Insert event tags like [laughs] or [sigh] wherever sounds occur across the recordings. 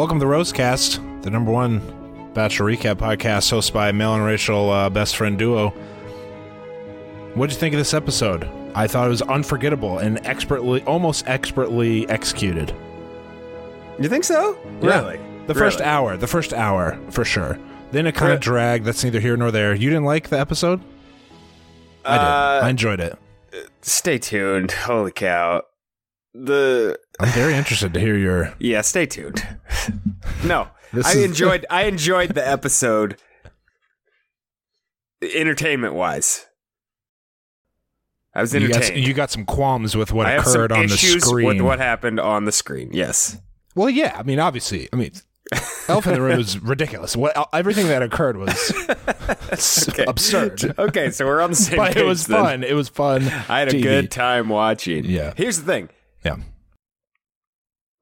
Welcome to the Roastcast, the number one Bachelor Recap podcast hosted by Mel and Rachel uh, Best Friend Duo. What'd you think of this episode? I thought it was unforgettable and expertly, almost expertly executed. You think so? Yeah. Really? The first Really? hour, the first hour, for sure. Then it kind of dragged. That's neither here nor there. You didn't like the episode? I did. Uh, I enjoyed it. Stay tuned. Holy cow. The I'm very interested to hear your. yeah, stay tuned. [laughs] no, This I is- enjoyed. I enjoyed the episode. Entertainment wise, I was You got, entertained. you got some qualms with what I have some occurred on the issues screen. with what happened on the screen. Yes, Well, yeah. I mean, obviously. I mean, [laughs] Elephant in the Room is ridiculous. What everything that occurred was [laughs] s- Okay. absurd. okay, so we're on the same. But it page was then. fun. It was fun. I had a TV. good time watching. Yeah. Here's the thing. Yeah.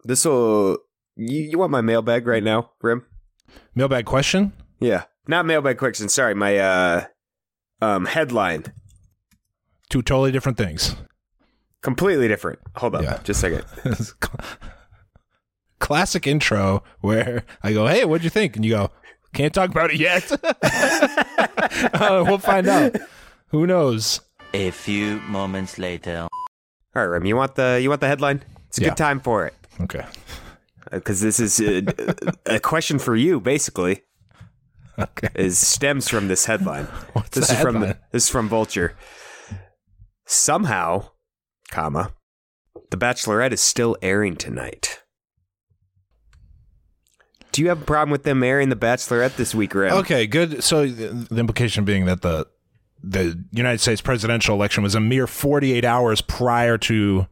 This will. You, you want my mailbag right now, Rim? Mailbag question. Yeah, not mailbag question. Sorry, my uh, um, headline. Two totally different things. Completely different. Hold up, Yeah. just a second. [laughs] Classic intro where I go, "Hey, what'd you think?" And you go, "Can't talk about it yet." [laughs] Uh, we'll find out. Who knows? A few moments later. All right, Rim. You want the you want the headline? It's a Yeah. good time for it Okay. Uh, because this is uh, a, uh, a question for you. Basically, Okay. is stems from this headline. [laughs] What's this is from the, this is from Vulture. Somehow, comma, The Bachelorette is still airing tonight. Do you have a problem with them airing The Bachelorette this week, Rim? Okay, good. So the, the implication being that the the United States presidential election was a mere 48 hours prior to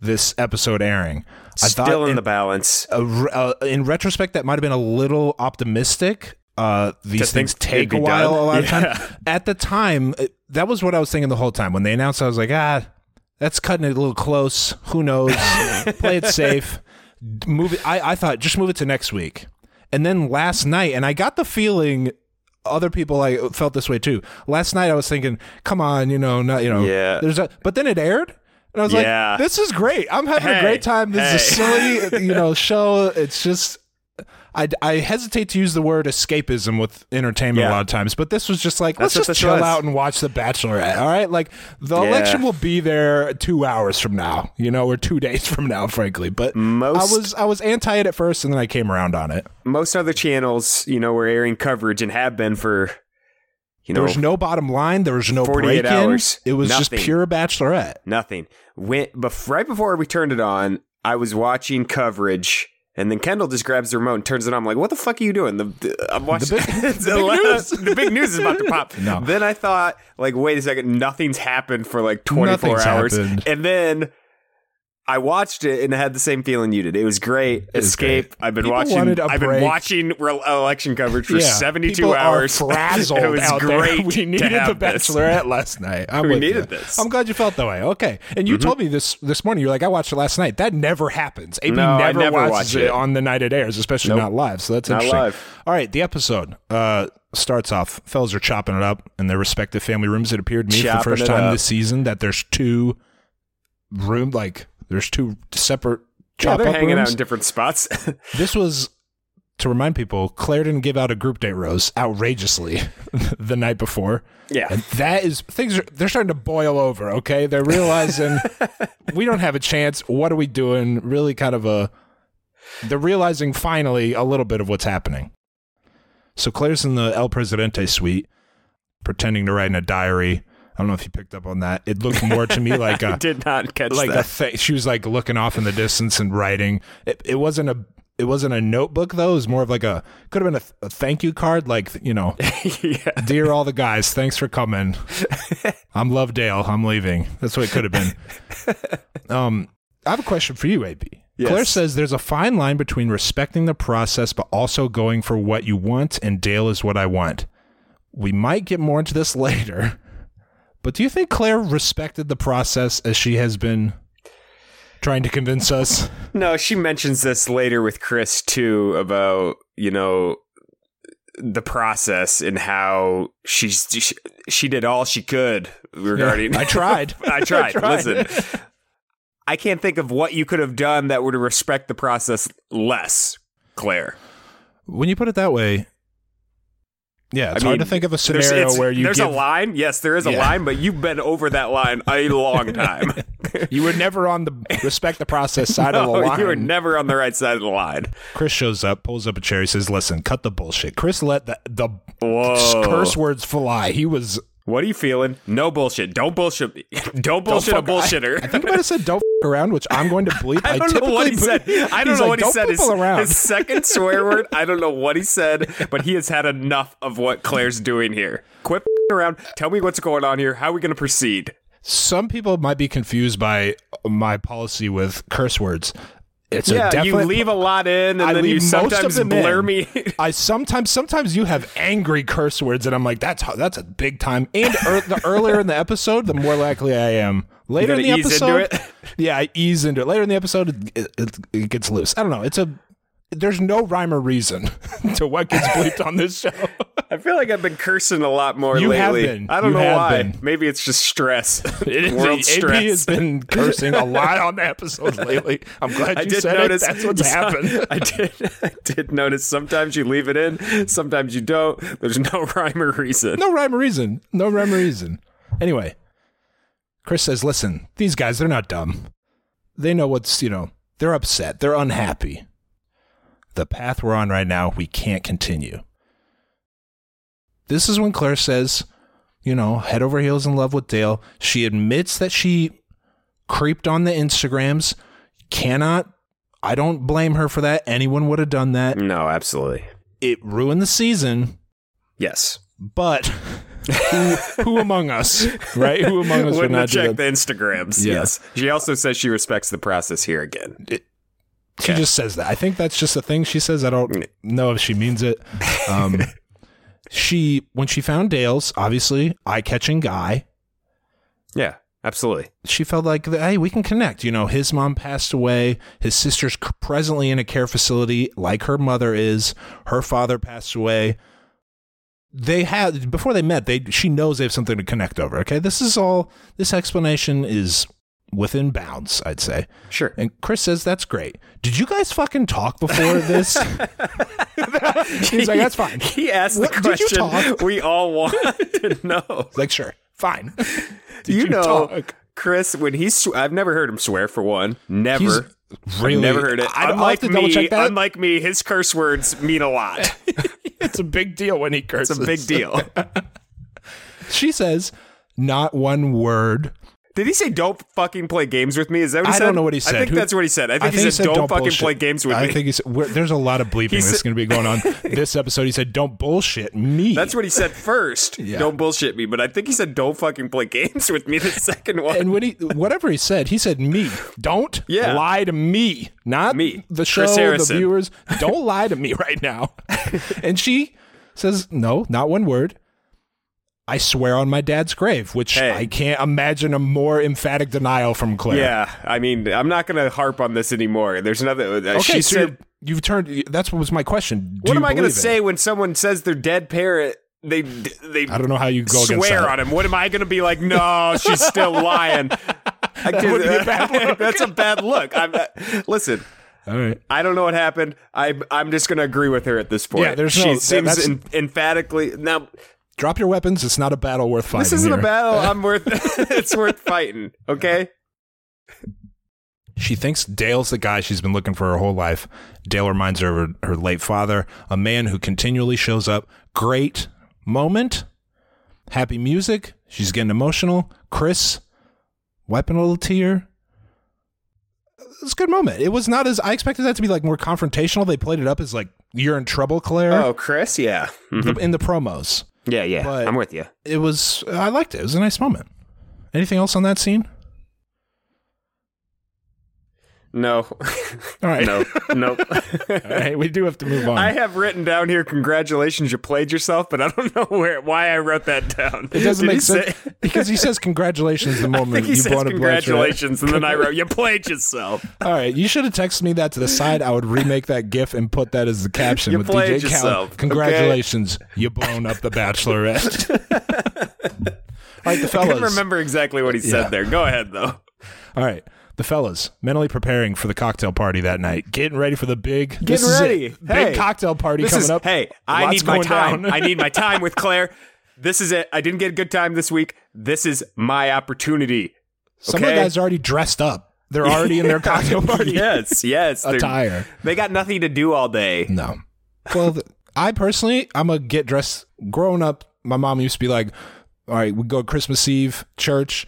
this episode airing. I Still thought in, the balance. re- uh, in retrospect, that might have been a little optimistic. Uh, these things take a while. done? A lot of [laughs] Yeah. time. At the time, that was what I was thinking the whole time. When they announced, I was like, ah, that's cutting it a little close. Who knows? [laughs] Play it safe. Move it. I, I thought just move it to next week. And then last night, and I got the feeling other people I felt this way too. Last night I was thinking, come on, you know, not you know, Yeah. There's a, but then it aired. And I was Yeah. like, "This is great! I'm having a great time. This is a silly, [laughs] you know, show. It's just, I, I hesitate to use the word escapism with entertainment a lot of times, but this was just like, That's let's just chill was. out and watch The Bachelorette. All right, like the Yeah. election will be there two hours from now, you know, or two days [laughs] from now, frankly. But Most- I was I was anti it at first, and then I came around on it. Most other channels, you know, were airing coverage and have been for, you know, There was no bottom line. There was no 48 break hours. It was Nothing. just pure Bachelorette. nothing. When, bef- right before we turned it on, I was watching coverage. And then Kendall just grabs the remote and turns it on. I'm like, "What the fuck are you doing?" The, the- I'm watching big- [laughs] [laughs] the, the big news. the big news is about to pop. [laughs] No. Then I thought, like, wait a second, nothing's happened for like 24 Nothing's hours, happened. and then I watched it and had the same feeling you did. It was great. was Escape. great. I've been People watching. I've been watching re- election coverage for Yeah, seventy two people hours. [laughs] Are frazzled it was great. there. [laughs] We needed the have this. Bachelorette last night. I'm [laughs] We needed you. this. I'm glad you felt that way. Okay, and you told me this this morning. You're like, I watched it last night. That never happens. AB No, never, never watches watch it. it. on the night it airs, especially Nope. not live. So that's Not interesting. live. All right, the episode uh, starts off. Fellas are chopping it up in their respective family rooms. It appeared to me for the first time up. this season that there's two room like there's two separate Yeah, they're hanging rooms. out in different spots. [laughs] This was to remind people, Claire didn't give out a group date rose outrageously [laughs] the night before. Yeah. And that is things are they're starting to boil over, okay? They're realizing [laughs] we don't have a chance. What are we doing? Really kind of a they're realizing finally a little bit of what's happening. So Claire's in the El Presidente suite, pretending to write in a diary. I don't know if you picked up on that. It looked more to me [laughs] like I a did not catch like a that. th- she was like looking off in the distance and writing. It, it wasn't a it wasn't a notebook though. It was more of like a could have been a, a thank you card, like you know, [laughs] yeah. dear all the guys, thanks for coming. I'm Lovedale. I'm leaving. That's what it could have been. [laughs] Um, I have a question for you, AB. Yes. Claire says there's a fine line between respecting the process but also going for what you want, and Dale is what I want. We might get more into this later, but do you think Claire respected the process as she has been trying to convince us? [laughs] No, she mentions this later with Chris too about you know the process and how she's she, she did all she could regarding. I tried. [laughs] I tried. [laughs] tried. Listen, I can't think of what you could have done that would respect the process less, Claire. When you put it that way, yeah, it's I hard mean, to think of a scenario where you there's give, a line. Yes, there is a Yeah. line, but you've been over that line a long [laughs] time. you were never on the respect the process [laughs] side of the line. you were never on the right side of the line. Chris shows up, pulls up a chair. He says, "Listen, cut the bullshit." Chris let the the Whoa. curse words fly. He was What are you feeling? No bullshit. Don't bullshit. [laughs] Don't bullshit Don't a bullshitter. I, I think I might have said "don't [laughs] f- around," which I'm going to bleep. I don't know what he typically said. I don't He's know like, what he said. His, around." his second [laughs] swear word. I don't know what he said, but he has had enough of what Claire's doing here. Quit around. Tell me what's going on here. How are we going to proceed? Some people might be confused by my policy with curse words. It's a yeah, you leave a lot in, and I then you leave most of sometimes blur [laughs] in. me. I sometimes sometimes you have angry curse words, and I'm like, that's that's a big time. And ear the [laughs] earlier in the episode, the more likely I am. Later in the episode, [laughs] yeah, I ease into it. Later in the episode, it, it, it gets loose. I don't know. It's a there's no rhyme or reason [laughs] to what gets bleeped on this show. [laughs] I feel like I've been cursing a lot more You lately. I don't You know why. been. Maybe it's just stress. [laughs] It is- World AP stress. has been cursing a lot on the episodes lately. I'm glad I you did said notice it. That's what's happened. I did. I did notice. Sometimes you leave it in. Sometimes you don't. There's no rhyme or reason. No rhyme or reason. No rhyme or reason. Anyway, Chris says, listen, these guys, they're not dumb. They know what's, you know, they're upset. They're unhappy. The path we're on right now, we can't continue. This is when Claire says, you know, head over heels in love with Dale. She admits that she creeped on the Instagrams. Cannot, I don't blame her for that. Anyone would have done that. No, absolutely. It ruined the season. Yes. But who, who among us, right? Who among us would Wouldn't not have do checked that? the Instagrams. Yeah. Yes. She also says she respects the process here again. She Okay. just says that. I think that's just a thing she says. I don't know if she means it. Um, [laughs] she when she found Dale's obviously eye catching guy. Yeah, absolutely. She felt like hey, we can connect. You know, his mom passed away. His sister's presently in a care facility, like her mother is. Her father passed away. They had before they met. They she knows they have something to connect over. Okay, this is all. This explanation is within bounds. I'd say. Sure. And Chris says that's great. Did you guys fucking talk before this? [laughs] He's like, that's fine. He asked What- the question we all want to know. Like, sure, fine. [laughs] Did you, know, talk? Chris, when he's, sw- I've never heard him swear for one. Never. He's really I've never heard it. I, unlike have to double me, check that. unlike me, his curse words mean a lot. [laughs] it's a big deal when he It's curses. a big deal. She says, not one word Did he say don't fucking play games with me? Is that what he I said? don't know what he said. I think Who- that's what he said. I think, he, said, don't, fucking bullshit." play games with me." I think he said, there's a lot of bleeping He that's going to be going on [laughs] this episode. He said, "Don't bullshit me." that's what he said first. [laughs] Yeah. Don't bullshit me. But I think he said don't fucking play games with me [laughs] the second one. and when he whatever he said, he said me. Don't Yeah. lie to me, not Me. the show, the viewers. Don't lie to me right now. and she says, "No, not one word." I swear on my dad's grave, which Hey. I can't imagine a more emphatic denial from Claire. yeah, I mean, I'm not going to harp on this anymore. There's another. Uh, Okay, she so said, you've turned. That's what was my question. Do "What am I going to say when someone says their dead parent? They they I don't know how you go swear on him. What am I going to be like? No, she's still lying. [laughs] I would be a [laughs] bad look. That's a bad look. I'm, uh, listen, All right. I don't know what happened. I I'm just going to agree with her at this point. Yeah, there's she no- seems en- emphatically now. Drop your weapons. It's not a battle worth fighting. This isn't here. a battle. [laughs] I'm worth. [laughs] it's worth fighting. Okay. She thinks Dale's the guy she's been looking for her whole life. Dale reminds her of her, her late father, a man who continually shows up. Great moment. Happy music. She's getting emotional. Chris, wiping a little tear. It's a good moment. It was not as I expected that to be like more confrontational. They played it up as like you're in trouble, Claire, Oh, Chris. Yeah. the- mm-hmm. in the promos. Yeah. Yeah. But- I'm with you. It was I liked it. It was a nice moment. Anything else on that scene? No. All right. no. No. [laughs] All right, we do have to move on. I have written down here, congratulations, you played yourself, but I don't know where why I wrote that down. It doesn't Did make sense say- because he says congratulations the [laughs] I moment you says bought a congratulations, and then I wrote, you played yourself. All right, you should have texted me that to the side. I would remake that GIF and put that as the caption You with DJ yourself, okay? Congratulations, you blown up the Bachelorette. [laughs] All right, the I fellas. couldn't remember exactly what he Yeah. said there. Go ahead, though. All right, the fellas mentally preparing for the cocktail party that night, getting ready for the big, this Getting is it. ready. big cocktail party This coming is, up. hey, I Lots need my time. I need my [laughs] time with Claire. This is it. I didn't get a good time this week. This is my opportunity. Some of the guys are already dressed up. They're already in their [laughs] cocktail party [laughs] yes, yes. Attire. They got nothing to do all day. No. Well, I personally, I'm a get dressed. Growing up, my mom used to be like, "All right, we go Christmas Eve church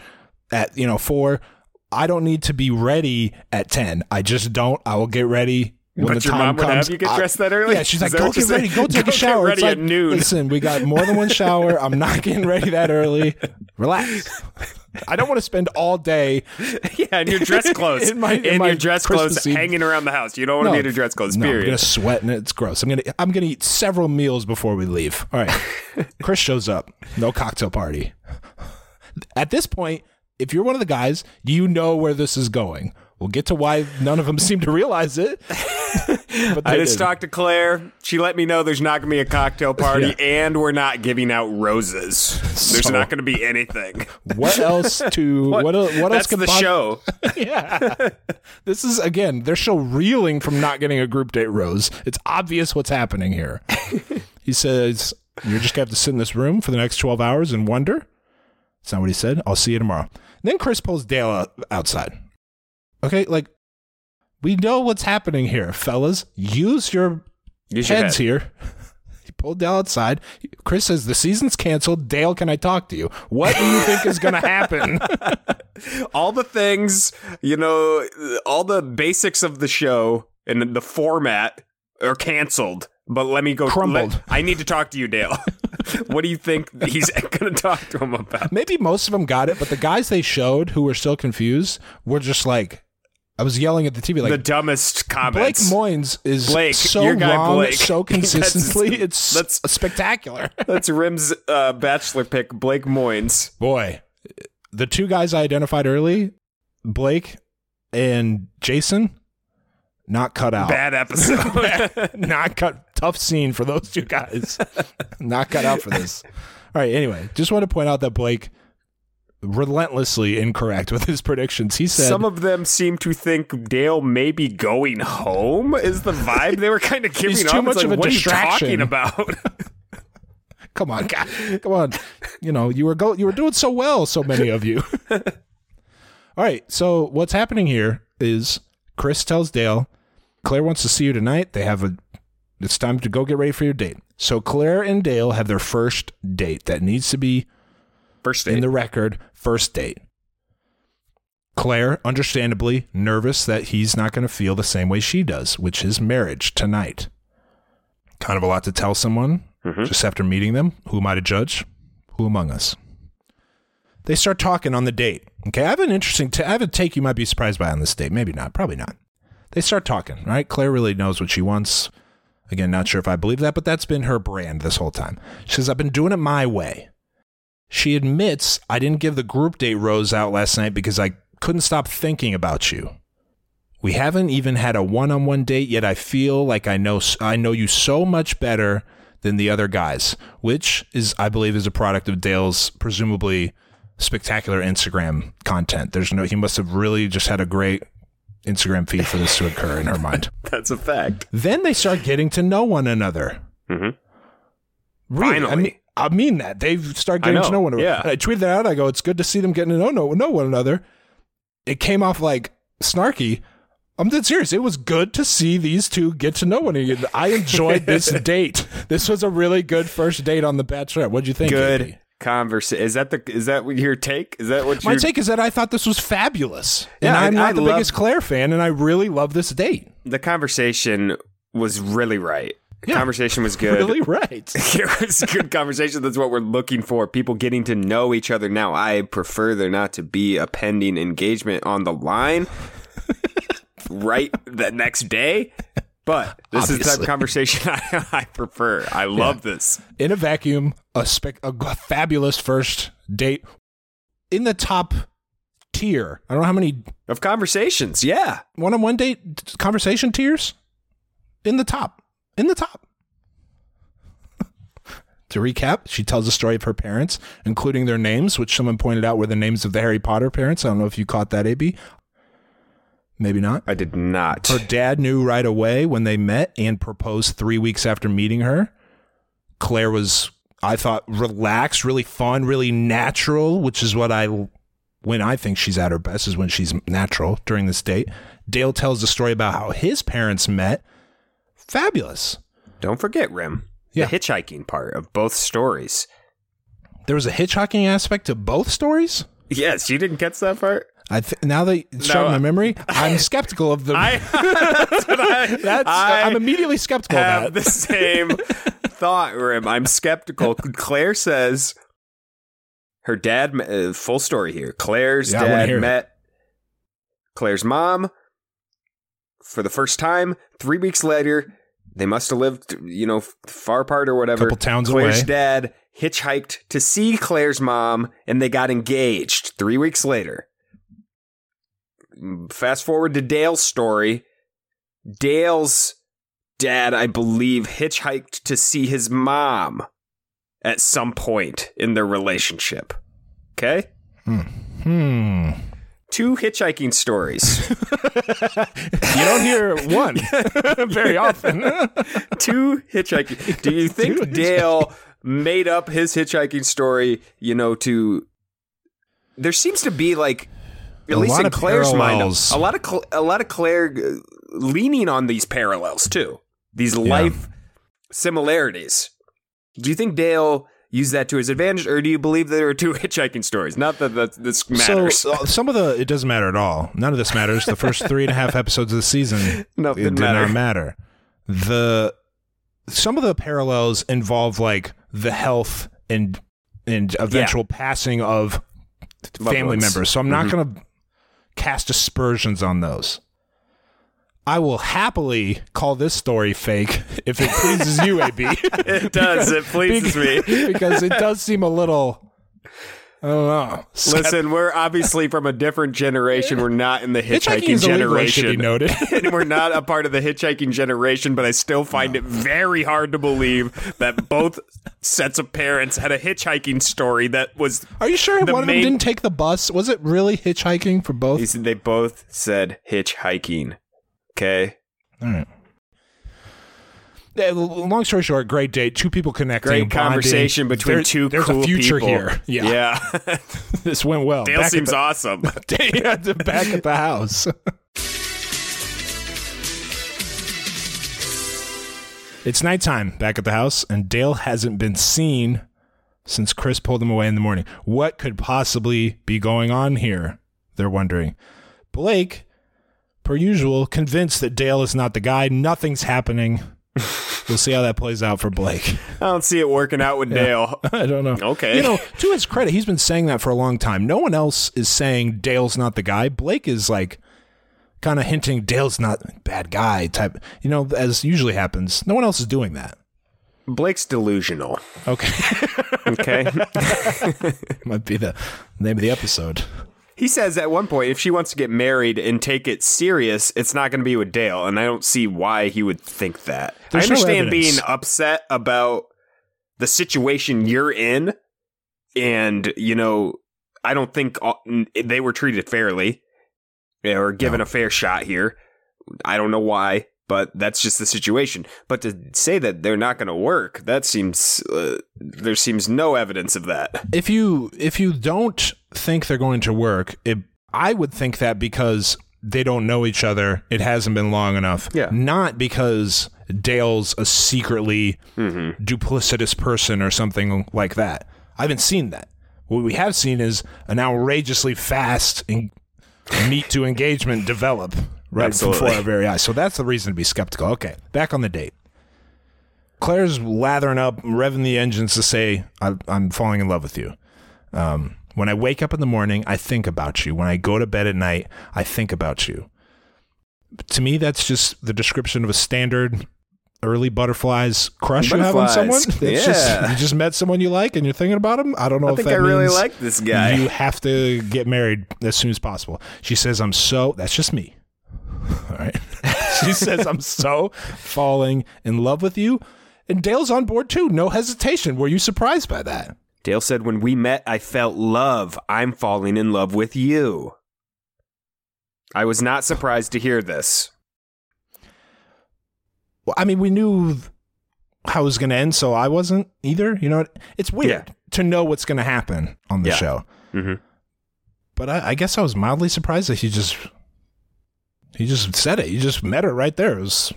at you know four. I don't need to be ready at ten. I just don't. I will get ready." When But the your time mom would comes. have you get I- dressed that early? Yeah, she's like, "Go get ready, go take [laughs] a shower." ready it's at like, noon. Listen, we got more than one [laughs] shower. I'm not getting ready that early. Relax. I don't want to spend all day [laughs] Yeah, in your dress clothes. In my- in in my your dress Christmas clothes hanging around the house. You don't want to be in your dress clothes, no, I'm period. gonna sweat and it's gross. I'm gonna I'm gonna eat several meals before we leave. All right. Chris shows up. No cocktail party. At this point, if you're one of the guys, you know where this is going. We'll get to why none of them [laughs] seem to realize it. [laughs] but I just did. talked to Claire. She let me know there's not going to be a cocktail party Yeah. and we're not giving out roses. There's So- not going to be anything. [laughs] What else to what? What, what else could the show. yeah. This is again, they're still reeling from not getting a group date rose. It's obvious what's happening here. he says, You're just gonna have to sit in this room for the next 12 hours and wonder. That's not what he said. I'll see you tomorrow. Then Chris pulls Dale out- outside. Okay, like we know what's happening here, fellas. Use your Use your heads head. here. [laughs] He pulled Dale outside. Chris says, The season's canceled. Dale, can I talk to you? What do you think is going to happen? [laughs] [laughs] All the things, you know, all the basics of the show and the format are canceled. But let me go. Crumbled. let- I need to talk to you, Dale. [laughs] what do you think he's [laughs] going to talk to him about? Maybe most of them got it, but the guys they showed who were still confused were just like, I was yelling at the TV like the dumbest Blake comments. Moynes is Blake, so your guy wrong, Blake. so [laughs] That's- consistently. it's that's- spectacular. That's Rim's uh, bachelor pick, Blake Moynes. Boy, the two guys I identified early, Blake and Jason, not cut out. Bad episode. [laughs] not cut. Tough scene for those two guys. [laughs] not cut out for this. All right. Anyway, just want to point out that Blake relentlessly incorrect with his predictions. He said Some of them seem to think Dale may be going home. Is the vibe they were kind of [laughs] giving He's too much like, of a what distraction. are you talking about? Come on, God. Come on. You know, you were go you were doing so well, so many of you. All right. So what's happening here is Chris tells Dale, Claire wants to see you tonight. They have a it's time to go get ready for your date. So Claire and Dale have their first date that needs to be First in the record, first date. Claire, understandably nervous that he's not going to feel the same way she does, which is marriage tonight. Kind of a lot to tell someone mm-hmm. just after meeting them. Who am I to judge? Who among us? They start talking on the date. Okay, I have an interesting. T- I have a take you might be surprised by on this date. Maybe not. Probably not. They start talking. Right. Claire really knows what she wants. Again, not sure if I believe that, but that's been her brand this whole time. She says, "I've been doing it my way." She admits, "I didn't give the group date rose out last night because I couldn't stop thinking about you." We haven't even had a one-on-one date yet. I feel like I know I know you so much better than the other guys, which is I believe is a product of Dale's presumably spectacular Instagram content. There's no he must have really just had a great Instagram feed for this to occur in her mind. [laughs] That's a fact. Then they start getting to know one another. Mhm. Really, I mean, I mean that they start getting to know, know one another. yeah. And I tweeted that out. I go, "It's good to see them getting to know know, know one another." It came off like snarky. I'm dead serious. It was good to see these two get to know one another. I enjoyed this [laughs] date. This was a really good first date on The Bachelorette. What'd you think? Good? Conversation. Is that the? Is that your take? Is that what My take is that I thought this was fabulous. Yeah, and I'm not I the love- biggest Claire fan, and I really love this date. the conversation was really right. The Yeah. conversation was [laughs] good. Really right. [laughs] it was a good conversation. That's what we're looking for. People getting to know each other. Now, I prefer there not to be a pending engagement on the line [laughs] right the next day. But this is the type of conversation [laughs] I, I prefer. I love this. in a vacuum, a, spec- a fabulous first date in the top tier. I don't know how many Of conversations. Yeah. one-on-one date conversation tiers in the top. In the top. [laughs] to recap, she tells the story of her parents, including their names, which someone pointed out were the names of the Harry Potter parents. I don't know if you caught that, AB. Maybe not. I did not. Her dad knew right away when they met and proposed three weeks after meeting her. Claire was, I thought, relaxed, really fun, really natural, which is what I, when I think she's at her best, is when she's natural during this date. Dale tells the story about how his parents met. Fabulous. Don't forget, Rim. Yeah. The hitchhiking part of both stories. There was a hitchhiking aspect to both stories. Yes, you didn't catch that part? I th- now that it's in my memory, [laughs] I'm skeptical of the. I, [laughs] that's what I, that's I I'm immediately skeptical of have that. the same [laughs] thought, Rim. I'm skeptical. Claire says her dad, uh, full story here. Claire's Yeah, dad it. met Claire's mom for the first time. Three weeks later, they must have lived, you know, far apart or whatever. Couple towns Claire's away. dad hitchhiked to see Claire's mom, and they got engaged three weeks later. Fast forward to Dale's story. Dale's dad, I believe, hitchhiked to see his mom at some point in their relationship. Okay? Hmm. Two hitchhiking stories. [laughs] You don't hear one [laughs] very often. [laughs] Two hitchhiking. Do you think Two Dale made up his hitchhiking story, you know, to. There seems to be like. At A least in Claire's parallels. mind, a lot of Cl- a lot of Claire uh, leaning on these parallels too, these life similarities. Do you think Dale used that to his advantage, or do you believe there are two [laughs] hitchhiking stories? Not that, that this matters. So uh, some of the it doesn't matter at all. None of this matters. The first three and a half episodes of the season, [laughs] No, it didn't did matter. not matter. The some of the parallels involve like the health and and eventual passing of family members. So I'm not going to cast aspersions on those. I will happily call this story fake if it pleases you, AB. [laughs] it does. It [laughs] pleases me. [laughs] because it does seem a little. Oh, know. Listen, we're obviously from a different generation. We're not in the Hitchhiking hitchhiking is illegal, should be generation. noted. [laughs] and we're not a part of the hitchhiking generation, but I still find it very hard to believe that both sets of parents had a hitchhiking story that was. Are you sure one of them didn't take the bus? Was it really hitchhiking for both? They both said hitchhiking. Okay. All right. Long story short, great date. Two people connecting. Great bonding. conversation between There- two There's cool a future people. here. Yeah, Yeah. [laughs] [laughs] this went well. Dale Back seems the- awesome. [laughs] yeah, back at the house. it's nighttime back at the house, and Dale hasn't been seen since Chris pulled him away in the morning. What could possibly be going on here? they're wondering. Blake, per usual, convinced that Dale is not the guy. Nothing's happening. [laughs] we'll see how that plays out for Blake. I don't see it working out with Dale. [laughs] I don't know. Okay. You know, to his credit, he's been saying that for a long time. No one else is saying Dale's not the guy. Blake is like kind of hinting Dale's not bad guy type. You know, as usually happens. No one else is doing that. Blake's delusional. Okay. Okay. [laughs] Might be the name of the episode. He says at one point if she wants to get married and take it serious, it's not going to be with Dale, and I don't see why he would think that. There's I understand evidence. being upset about the situation you're in, and you know, I don't think all- they were treated fairly or given a fair shot here. I don't know why, but that's just the situation. But to say that they're not going to work, that seems uh, there seems no evidence of that. If you if you don't think they're going to work, it, I would think that because they don't know each other, it hasn't been long enough. Yeah. Not because Dale's a secretly duplicitous person or something like that. I haven't seen that. What we have seen is an outrageously fast en- meet to engagement develop right Absolutely. before our very eyes. So that's the reason to be skeptical. Okay, back on the date. Claire's lathering up, revving the engines to say, I, I'm falling in love with you. Um, when I wake up in the morning, I think about you. When I go to bed at night, I think about you. To me, that's just the description of a standard early butterflies crush you have on someone. It's Yeah. just, you just met someone you like and you're thinking about them. I don't know I if think that I really like this guy. You have to get married as soon as possible. She says, I'm so, that's just me. [laughs] All right. [laughs] she says, I'm so falling in love with you. And Dale's on board too. No hesitation. Were you surprised by that? Dale said, When we met, I felt love. I'm falling in love with you. I was not surprised to hear this. Well, I mean, we knew how it was going to end, so I wasn't either. You know, it's weird Yeah. to know what's going to happen on the Yeah. show. Mhm. But I, I guess I was mildly surprised that he just he just said it. He just met her right there. It was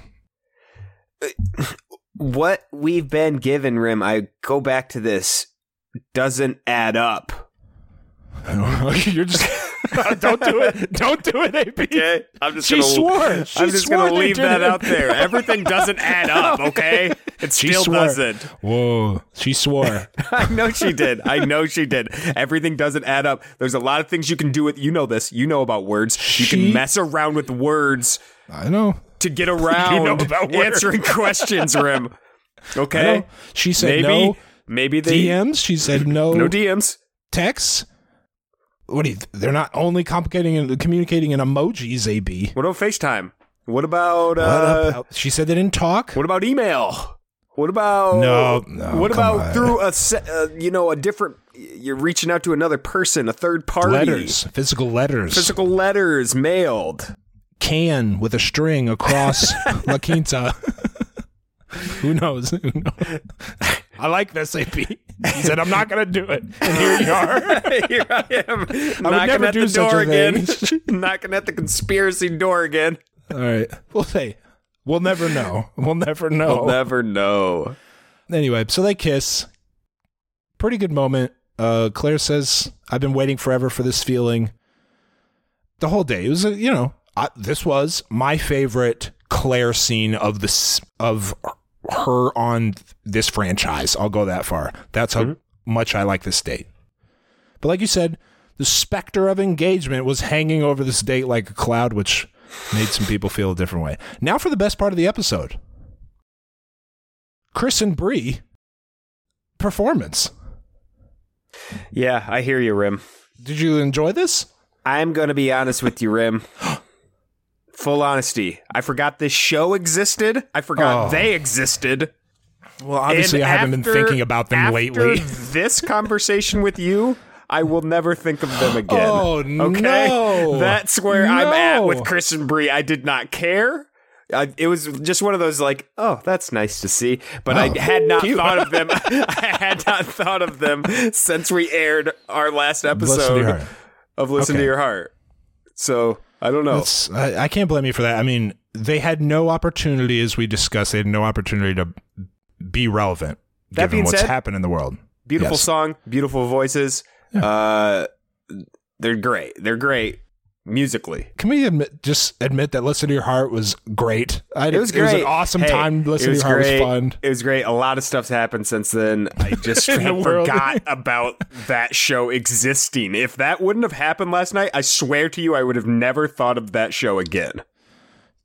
[sighs] What we've been given, Rim, I go back to this, doesn't add up. [laughs] you're just [laughs] don't do it. Don't do it, AP. Okay? I'm just She gonna, swore. She I'm just swore gonna leave that out there. [laughs] Everything doesn't add up, okay? It She still swore. doesn't. Whoa, she swore. I know she did. I know she did. Everything doesn't add up. There's a lot of things you can do with you know this. You know about words. You She- can mess around with words I know. to get around about words. answering questions, Rim. I Okay. know. She said Maybe no maybe they DMs. She said no, no DMs. texts. What do you? They're not only complicating and communicating in emojis. AB. What about FaceTime? What about What uh about- she said they didn't talk. what about email? What about No, no, What about on. through a uh, you know a different you're reaching out to another person, a third party. letters, physical letters, Physical letters mailed. can with a string across [laughs] La Quinta. [laughs] Who knows? Who knows? [laughs] I like this AP. He said, "I'm not going to do it," and here you are. [laughs] Here I am, would knocking never at do the such door a again. thing. [laughs] knocking at the conspiracy door again. All right, we'll say we'll never know. We'll never know. We'll never know. anyway, so they kiss. Pretty good moment. Uh, Claire says, "I've been waiting forever for this feeling." The whole day. It was, a, you know, I, this was my favorite Claire scene of this of her on this franchise. I'll go that far. That's how mm-hmm. much I like this date. But like you said, the specter of engagement was hanging over this date like a cloud, which made some people feel a different way. Now for the best part of the episode. Chris and Bree performance. Yeah, I hear you, Rim. Did you enjoy this? I'm gonna be honest with you, Rim. [gasps] Full honesty. I forgot this show existed. I forgot Oh. they existed. Well, obviously, And I haven't after- been thinking about them lately. [laughs] this conversation with you, I will never think of them again. Oh, okay? no. That's where I'm at with Chris and Brie. I did not care. I, it was just one of those like, oh, that's nice to see, but I Oh, had not cute. thought of [laughs] them. [laughs] I had not thought of them since we aired our last episode heart. of Listen Okay. to Your Heart. So I don't know. That's, I, I can't blame you for that. I mean, they had no opportunity, as we discussed, they had no opportunity to be relevant That given being what's said- happened in the world. Beautiful Yes. song, beautiful voices. Uh, they're great. They're great. Musically. Can we admit, just admit that "Listen to Your Heart" was great? I, It was great. It was an awesome Hey, time. "Listen to Your Heart" great. was fun. It was great. A lot of stuff's happened since then. I [laughs] just forgot about that show existing. If that wouldn't have happened last night, I swear to you, I would have never thought of that show again.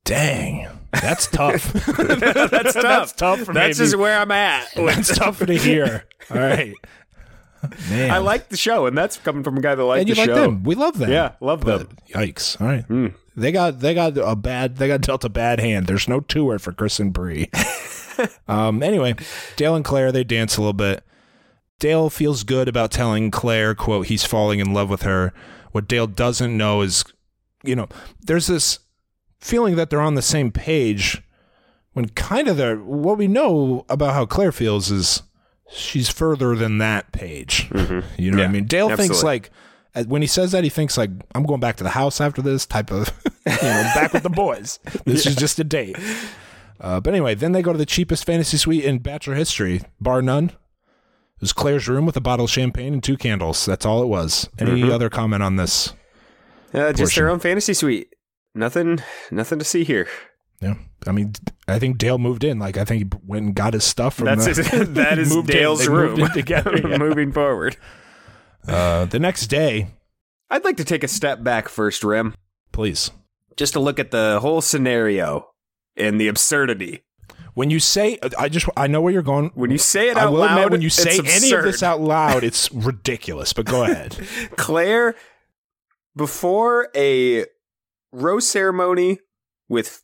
Dang, that's tough. [laughs] [laughs] That's tough. That's tough for That's just where I'm at. that's tough to hear. All right, man. I like the show, and that's coming from a guy that likes and you the like show. them. We love them. Yeah, love But them. Yikes! All right, they got they got a bad they got dealt a bad hand. There's no tour for Chris and Bree. [laughs] um. Anyway, Dale and Claire they dance a little bit. Dale feels good about telling Claire, "quote He's falling in love with her." What Dale doesn't know is, you know, there's this feeling that they're on the same page. When kind of the what we know about how Claire feels is she's further than that page. You know what I Mm-hmm. Mean? Dale thinks like when he says that he thinks like I'm going back to the house after this type of [laughs] you know back with the boys. [laughs] This is just a date. Uh, but anyway, then they go to the cheapest fantasy suite in Bachelor history, bar none. It was Claire's room with a bottle of champagne and two candles. That's all it was. Any Mm-hmm. other comment on this? Uh, just their own fantasy suite. Nothing, nothing to see here. Yeah, I mean, I think Dale moved in. Like I think he went and got his stuff from That's the, his, [laughs] that [laughs] is in. Dale's They room. together. [laughs] yeah. Moving forward, Uh, the next day, I'd like to take a step back first, Rim, please. just to look at the whole scenario and the absurdity. When you say, I just, I know where you're going. When you say it I out will loud, admit, when you say any of this out loud, it's ridiculous. But go ahead. Claire, before a rose ceremony with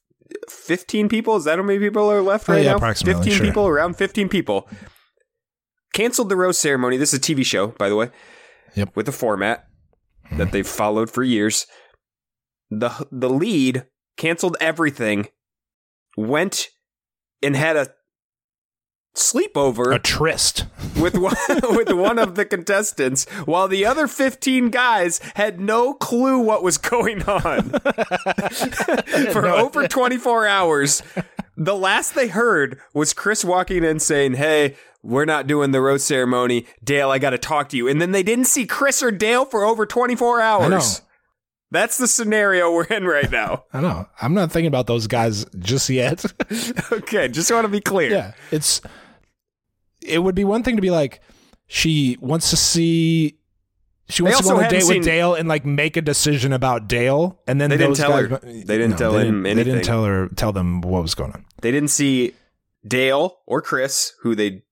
15 people, is that how many people are left Oh, right yeah, now? approximately, 15 sure. people, around 15 people. Canceled the rose ceremony. This is a TV show, by the way. Yep. With a format hmm. that they've followed for years. The the lead canceled everything, went and had a sleepover a tryst. [laughs] with one, with one of the contestants, while the other 15 guys had no clue what was going on. [laughs] For over 24 hours, the last they heard was Chris walking in saying, Hey, we're not doing the rose ceremony. Dale, I got to talk to you. And then they didn't see Chris or Dale for over 24 hours. That's the scenario we're in right [laughs] now. I know. I'm not thinking about those guys just yet. [laughs] okay, just want to be clear. yeah, it's. It would be one thing to be like, she wants to see. She wants to go on a date seen- with Dale and like make a decision about Dale, and then They didn't tell guys, her. They didn't tell they him didn't- They didn't tell her tell them what was going on. They didn't see Dale or Chris, who they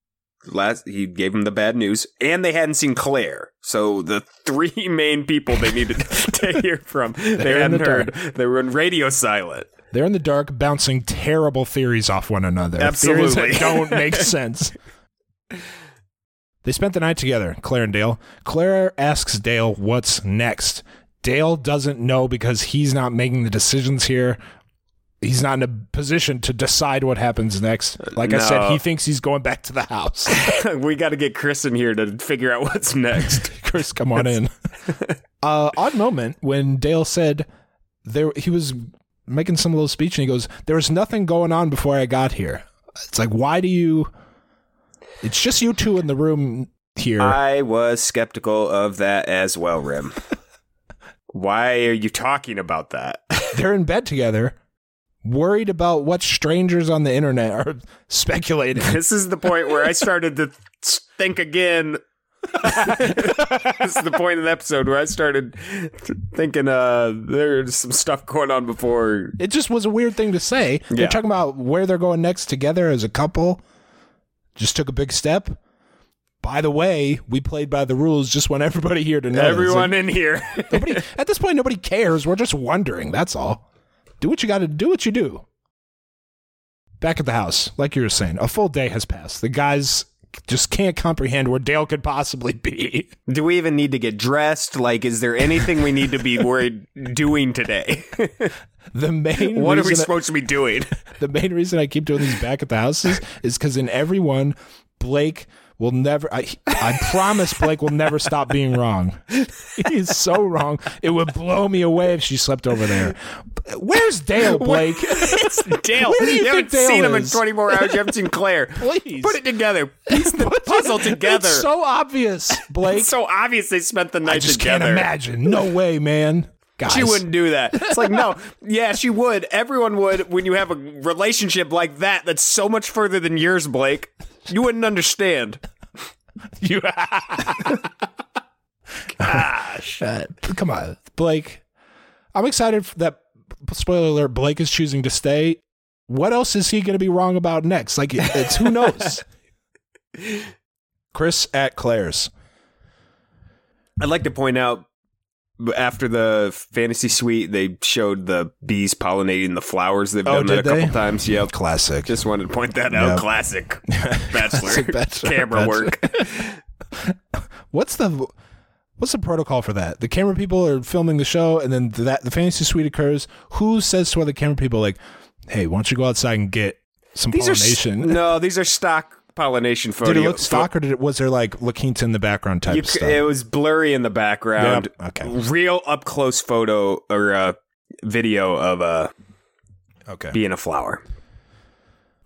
last he gave him the bad news, and they hadn't seen Claire. So the three [laughs] main people they needed [laughs] to hear from, they They're hadn't the heard. They were in radio silent. They're in the dark, bouncing terrible theories off one another. Absolutely. theories that don't make [laughs] sense. They spent the night together, Claire and Dale. Claire asks Dale what's next. Dale doesn't know because he's not making the decisions here. He's not in a position to decide what happens next. Like I said, he thinks he's going back to the house. [laughs] we got to get Chris in here to figure out what's next. [laughs] Chris, come on in. [laughs] uh, odd moment when Dale said there he was making some little speech and he goes, "There was nothing going on before I got here." It's like, why do you? It's just you two in the room here. I was skeptical of that as well, Rim. Why are you talking about that? They're in bed together, worried about what strangers on the internet are [laughs] speculating. [laughs] This is the point where I started to think again. this is the point of the episode where I started thinking uh there's some stuff going on before. It just was a weird thing to say. They're talking about where they're going next together as a couple. Just took a big step. By the way, we played by the rules. Just want everybody here to know. Everyone in here. Nobody at this point, nobody cares. We're just wondering. That's all. Do what you got to do. What you do. Back at the house, like you were saying, a full day has passed. The guys just can't comprehend where Dale could possibly be. [laughs] Do we even need to get dressed? Like, is there anything we need to be worried doing today? [laughs] The main what are we supposed to be doing? [laughs] the main reason I keep doing these back at the houses is because in every one, Blake will never. I, I promise Blake will never stop being wrong. [laughs] He's so wrong. It would blow me away if she slept over there. Where's Dale, Blake? It's [laughs] Dale. Where do you you haven't Dale seen him in is? 24 hours. You haven't seen Claire. [laughs] Please. Put it together. Piece the puzzle together. It's so obvious, Blake. It's so obvious they spent the night I just together. can't imagine. No way, man. Guys. She wouldn't do that. It's like, no, [laughs] yeah, she would. Everyone would when you have a relationship like that that's so much further than yours, Blake. You wouldn't understand. [laughs] You, [laughs] Gosh. come on, Blake. I'm excited for that. Spoiler alert: Blake is choosing to stay. What else is he going to be wrong about next? Like, it's who knows. Chris at Claire's. I'd like to point out after the fantasy suite, they showed the bees pollinating the flowers. They've Oh, done that a did couple they? times. Yep. Classic. Just wanted to point that out. Yep. Classic [laughs] bachelor, Bachelor. camera work. [laughs] What's the what's the protocol for that? The camera people are filming the show, and then that the fantasy suite occurs. Who says to other camera people like, "Hey, why don't you go outside and get some These are pollination?" [laughs] no, these are stock pollination photos. did it look stock, or did it was there like La Quinta in the background type You, stuff? it was blurry in the background. Yep, okay. Real up close photo or uh, video of uh, okay. being a flower.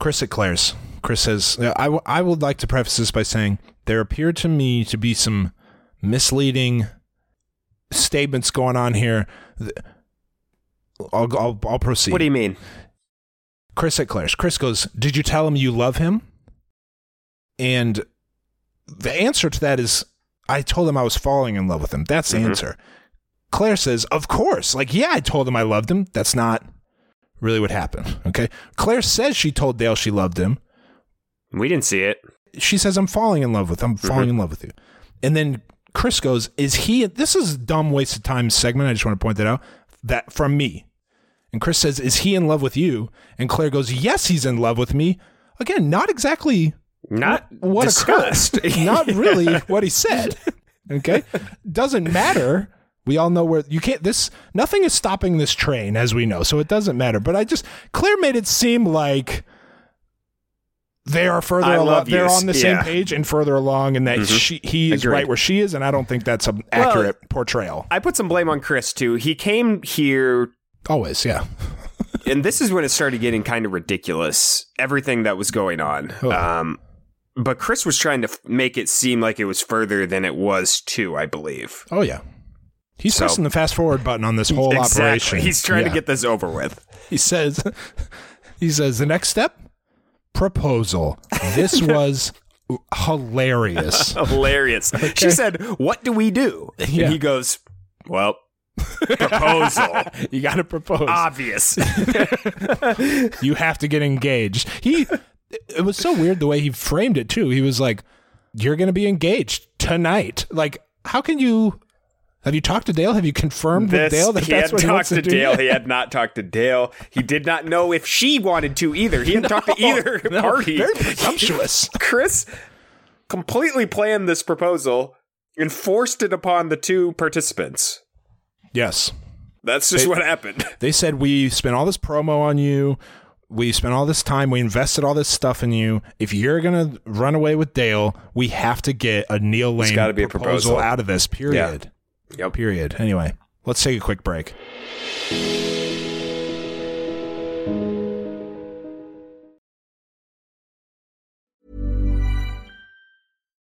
Chris at Claire's. Chris says, I, w- I would like to preface this by saying there appeared to me to be some misleading statements going on here. I'll, I'll, I'll proceed. What do you mean? Chris at Claire's. Chris goes, Did you tell him you love him? And the answer to that is, I told him I was falling in love with him. That's the Mhm. answer. Claire says, Of course. Like, yeah, I told him I loved him. That's not really what happened. Okay. Claire says she told Dale she loved him. We didn't see it. She says, I'm falling in love with I'm falling in love with you. And then Chris goes, Is he this is a dumb waste of time segment. I just want to point that out. That from me. And Chris says, Is he in love with you? And Claire goes, Yes, he's in love with me. Again, not exactly Not what discussed. occurred. [laughs] not really what he said. [laughs] Okay? Doesn't matter. We all know where you can't this nothing is stopping this train as we know. So it doesn't matter. But I just Claire made it seem like they are further I along. They're on the same page and further along, and that Mhm. she he is Agreed. right where she is, and I don't think that's an accurate portrayal. I put some blame on Chris too. He came here Always, yeah. [laughs] and this is when it started getting kind of ridiculous. Everything that was going on. Oh. Um, but Chris was trying to f- make it seem like it was further than it was too. I believe. Oh yeah. He's So- pressing the fast forward button on this [laughs] whole exactly. operation. He's trying Yeah. to get this over with. He says, [laughs] he says the next step, proposal. This [laughs] was hilarious. Hilarious. She said, "What do we do?" Yeah. And he goes, "Well, proposal. you got to propose. Obvious." you have to get engaged. He, it was so weird the way he framed it too. He was like, "You're going to be engaged tonight." Like, how can you? Have you talked to Dale? Have you confirmed with This- Dale that he that's had what he wants talked to, to do? Dale. He had not talked to Dale. He did not know if she wanted to either. He hadn't talked to either No, party. Very presumptuous. [laughs] Chris completely planned this proposal and forced it upon the two participants. yes. That's just They- what happened. They said we spent all this promo on you. We spent all this time. We invested all this stuff in you. If you're gonna run away with Dale, we have to get a Neil Lane gotta be a proposal proposal. out of this. Period. Yep. Period. Anyway, let's take a quick break.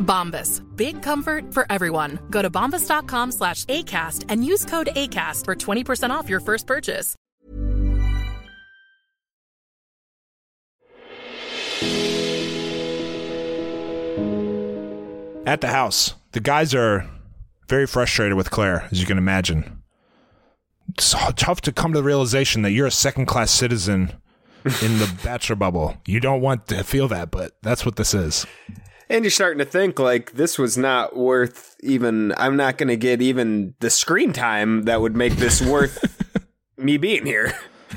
Bombas. Big comfort for everyone. Go to bombas.com slash ACAST and use code ACAST for 20% off your first purchase. At the house, the guys are very frustrated with Claire, as you can imagine. It's tough to come to the realization that you're a second class citizen in the [laughs] bachelor bubble. You don't want to feel that, but that's what this is. And you're starting to think like this was not worth even. I'm not going to get even the screen time that would make this worth [laughs] me being here.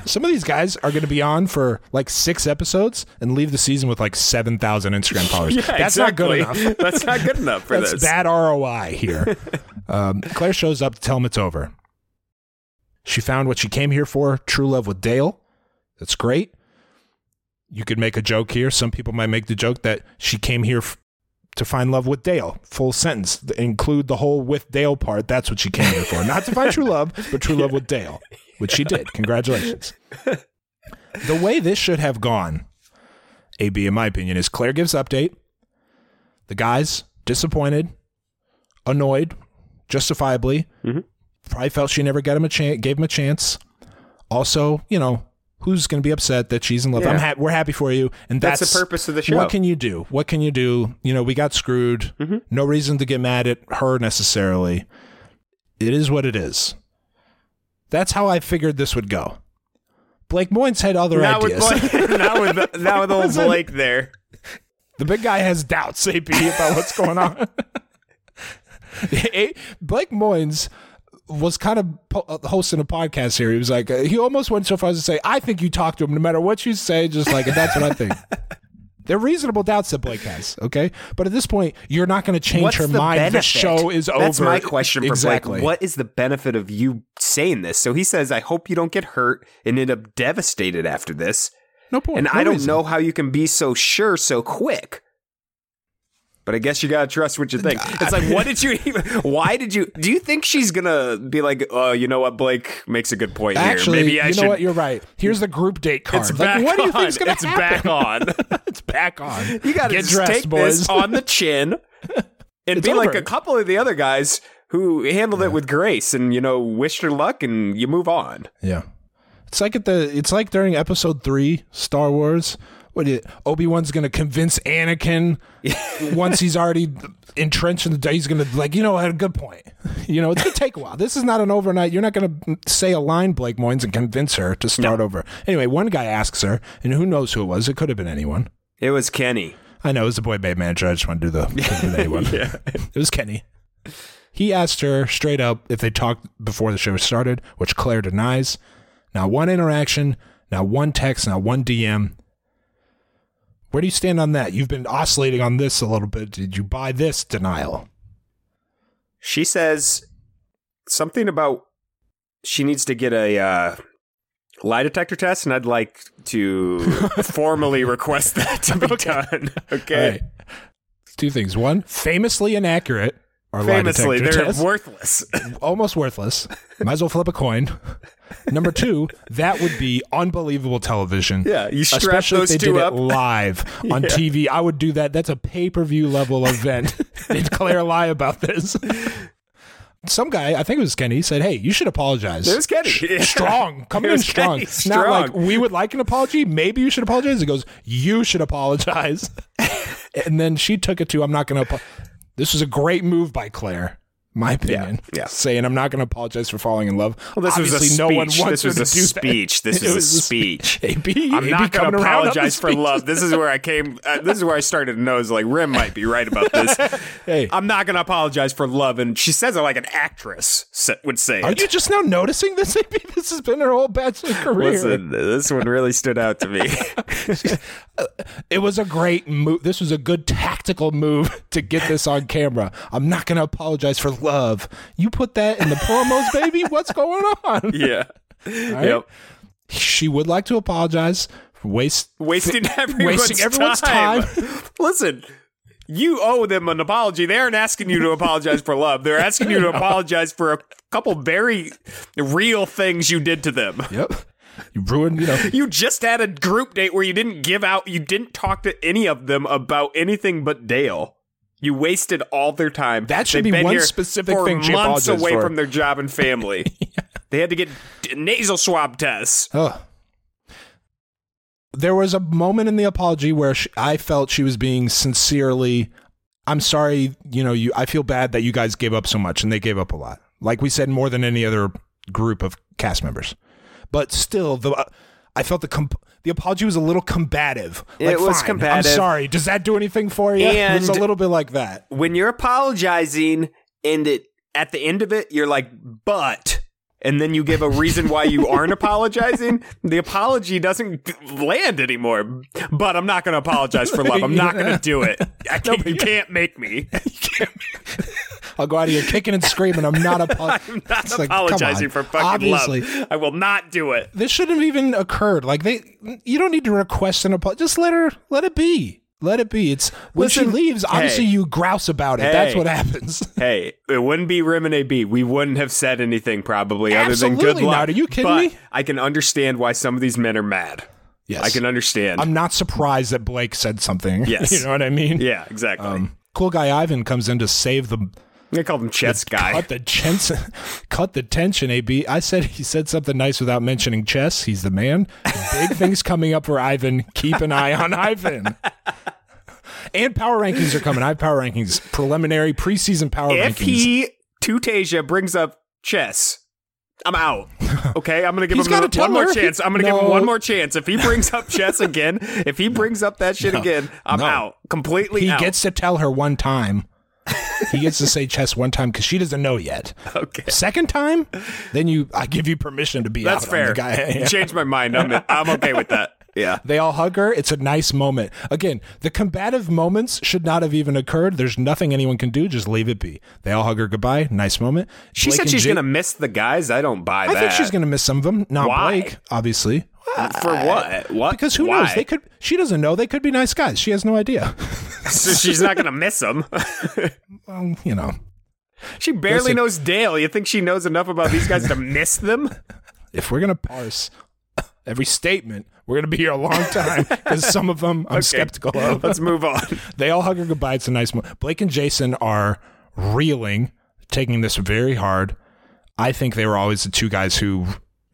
Some of these guys are going to be on for like six episodes and leave the season with like 7,000 Instagram [laughs] followers. that's not good enough. [laughs] That's not good enough for That's this. bad ROI here. um, Claire shows up to tell him it's over. She found what she came here for true love with Dale. That's great. You could make a joke here. Some people might make the joke that she came here f- to find love with Dale. Full sentence. Include the whole with Dale part. That's what she came here for. Not to find true love, but true love with Dale, which she did. Congratulations. the way this should have gone, AB, in my opinion, is Claire gives update. The guys disappointed, annoyed, justifiably. Mm-hmm. Probably felt she never got him a chance, gave him a chance. Also, you know, who's going to be upset that she's in love? I'm ha- we're happy for you, and That's that's, the purpose of the show. What can you do? What can you do? You know, we got screwed. Mm-hmm. No reason to get mad at her necessarily. It is what it is. That's how I figured this would go. Blake Moynes had other Not with, ideas. Blake, [laughs] not with, not [laughs] with old. Blake there. The big guy has doubts, AB, about what's going on. [laughs] Blake Moynes was kind of uh, hosting a podcast here. He was like, uh, he almost went so far as to say, I think you talk to him no matter what you say, just like, and that's what I think. [laughs] They're reasonable doubts that Blake has, okay? But at this point, you're not going to change What's her the mind. The show is over. That's my question for exactly. Blake. What is the benefit of you saying this? So he says, I hope you don't get hurt and end up devastated after this. No point. And No I don't reason. know how you can be so sure so quick. But I guess you gotta trust what you think. It's like, what did you even? Why did you? Do you think she's gonna be like, oh, you know what? Blake makes a good point Actually, here. Maybe I you should. know what? You're right. Here's the group date card. it's Like, back what do you on. think's to It's happen? back on. [laughs] it's back on. You gotta get just dressed, take boys. this on the chin [laughs] and It's be like a couple of the other guys who handled it with grace and you know wished her luck and you move on. Yeah. It's like at the it's like during episode 3 Star Wars what Obi-Wan's going to convince Anakin [laughs] once he's already entrenched in the day he's going to like you know had a good point. [laughs] You know, it's going to take a while. This is not an overnight. You're not going to say a line Blake Moynes and convince her to start over. Anyway, one guy asks her and who knows who it was. It could have been anyone. It was Kenny. I know it was the boy band manager. I just want to do the could have been anyone. It was Kenny. He asked her straight up if they talked before the show started, which Claire denies. Now one interaction, now one text, now one DM. Where do you stand on that? You've been oscillating on this a little bit. Did you buy this denial? She says something about she needs to get a uh, lie detector test, and I'd like to [laughs] formally request that to be done. [laughs] Okay. Right. Two things. One, famously inaccurate. Or Famously, they're test. worthless. [laughs] almost worthless. Might as well flip a coin. Number two, that would be unbelievable television. Yeah, you strap especially those if they two did up. it [laughs] live on TV. I would do that. That's a pay per view level event. [laughs] Did Claire lie about this? Some guy, I think it was Kenny, said, "Hey, you should apologize." It was Kenny. Yeah. Strong, come It in strong. Kenny, Not like we would like an apology. Maybe you should apologize. He goes, "You should apologize." and then she took it to, "I'm not going to." This was a great move by Claire. My opinion. yeah. Saying I'm not going to apologize for falling in love. Well, this Obviously, was a no one wants this was a to do that. speech. This [laughs] is a speech. [laughs] AB, I'm AB not going to around on the apologize for love. This is where I came. Uh, this is where I started to know. Is like Rim might be right about this. [laughs] Hey. I'm not going to apologize for love, and she says it like an actress would say. Are it. you just now noticing this? AB, this has been her whole bachelor career. Listen, this one really stood out to me. It was a great move. This was a good tactical move to get this on camera. I'm not going to apologize for love. You put that in the promos, baby. What's going on? [laughs] yeah. right? Yep. She would like to apologize for waste Wasting everyone's, wasting everyone's time. time. [laughs] Listen, you owe them an apology. They aren't asking you to apologize for love. They're asking you to [laughs] apologize for a couple very real things you did to them. Yep. You ruined, you know. You just had a group date where you didn't give out, you didn't talk to any of them about anything but Dale. You wasted all their time. That should They've be one specific for thing months away for. from their job and family. [laughs] They had to get nasal swab tests. There was a moment in the apology where she, I felt she was being sincerely. I'm sorry, you know, you. I feel bad that you guys gave up so much, and they gave up a lot. Like we said, more than any other group of cast members. But still, the I felt the comp- the apology was a little combative. It Like, was fine, combative. I'm sorry. Does that do anything for you? it was a little bit like that. When you're apologizing and it at the end of it, you're like, but and then you give a reason why you aren't [laughs] apologizing, the apology doesn't land anymore. But I'm not going to apologize for love. I'm not going to do it. I [laughs] can't, you can't make me. [laughs] I'll go out of here kicking and screaming. I'm not [laughs] apologizing. I'm not apologizing for fucking Obviously, love. I will not do it. this shouldn't have even occurred. Like they, you don't need to request an apology. Just let her, let it be. Let it be. It's when she leaves. Obviously, hey. you grouse about it. That's what happens. [laughs] Hey, it wouldn't be Rim and AB. We wouldn't have said anything probably other than good Absolutely luck. not. Are you kidding but me? I can understand why some of these men are mad. Yes, I can understand. I'm not surprised that Blake said something. [laughs] Yes. you know what I mean. yeah, exactly. Um, cool guy Ivan comes in to save the I call him chess guy. cut [laughs] the tension, cut the tension. Ab, I said he said something nice without mentioning chess. He's the man. Big [laughs] things coming up for Ivan. Keep an eye on Ivan. And power rankings are coming. I have power rankings, preliminary preseason power if rankings. If he to Tayshia brings up chess, I'm out. [laughs] Okay, I'm gonna give him gotta one more her. chance. I'm gonna give him one more chance. If he brings up chess again, if he brings up that shit again, I'm No. out completely. he out. gets to tell her one time. He gets to say chess one time because she doesn't know yet. okay. Second time, then you, I give you permission to be That's out fair. on the guy. [laughs] Changed my mind. I'm I'm okay with that. Yeah. They all hug her. It's a nice moment. Again, the combative moments should not have even occurred. There's nothing anyone can do. Just leave it be. They all hug her goodbye. Nice moment. She Blake said she's Jake- gonna miss the guys. I don't buy I that. think she's gonna miss some of them. Not Why? Blake, obviously. For what? What? Because who Why? knows? They could. She doesn't know. They could be nice guys. She has no idea. [laughs] So she's not gonna miss them. [laughs] well, you know, she barely Listen. knows Dale. You think she knows enough about these guys to miss them? [laughs] if we're gonna parse every statement, we're gonna be here a long time because some of them I'm Okay. skeptical of. Let's move on. They all hug her goodbye. It's a nice moment. Blake and Jason are reeling, taking this very hard. I think they were always the two guys who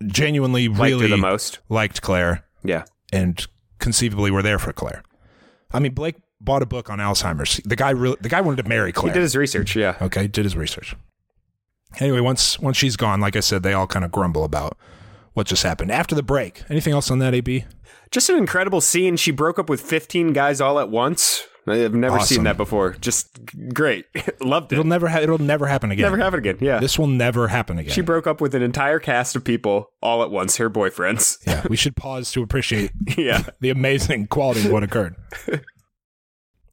genuinely really the most. liked Claire Yeah. and conceivably were there for Claire. I mean, Blake bought a book on Alzheimer's. The guy really, the guy wanted to marry Claire. He did his research. Yeah. okay, did his research. Anyway, once once she's gone, like I said, they all kind of grumble about what just happened after the break. Anything else on that, AB? Just an incredible scene. She broke up with 15 guys all at once. I've never Awesome. seen that before. Just great. [laughs] Loved it. It'll never ha- it'll never happen again. Never happen again. Yeah. This will never happen again. she broke up with an entire cast of people all at once, her boyfriends. [laughs] yeah, we should pause to appreciate [laughs] yeah. the amazing quality of what occurred.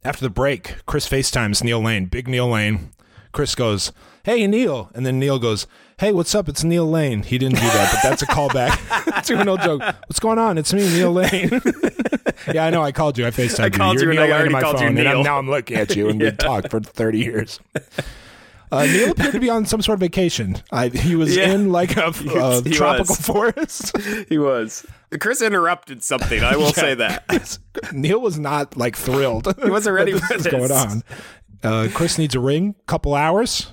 After the break, Chris FaceTimes Neil Lane, big Neil Lane. Chris goes, Hey, Neil. And then Neil goes, Hey, what's up? It's Neil Lane. He didn't do that, but that's a callback to an old joke. What's going on? It's me, Neil Lane. [laughs] yeah, I know. I called you. I FaceTimed I called You're you and Neil I Lane already on my called you phone, and I'm, now I'm looking at you, and [laughs] we talked for 30 years. Uh, Neil appeared to be on some sort of vacation. I, he was Yeah. in like a, [laughs] a was. tropical forest. He was. Chris interrupted something. I will say that. Neil was not like thrilled. He wasn't ready that for this this. going on. Uh, Chris needs a ring. Couple hours.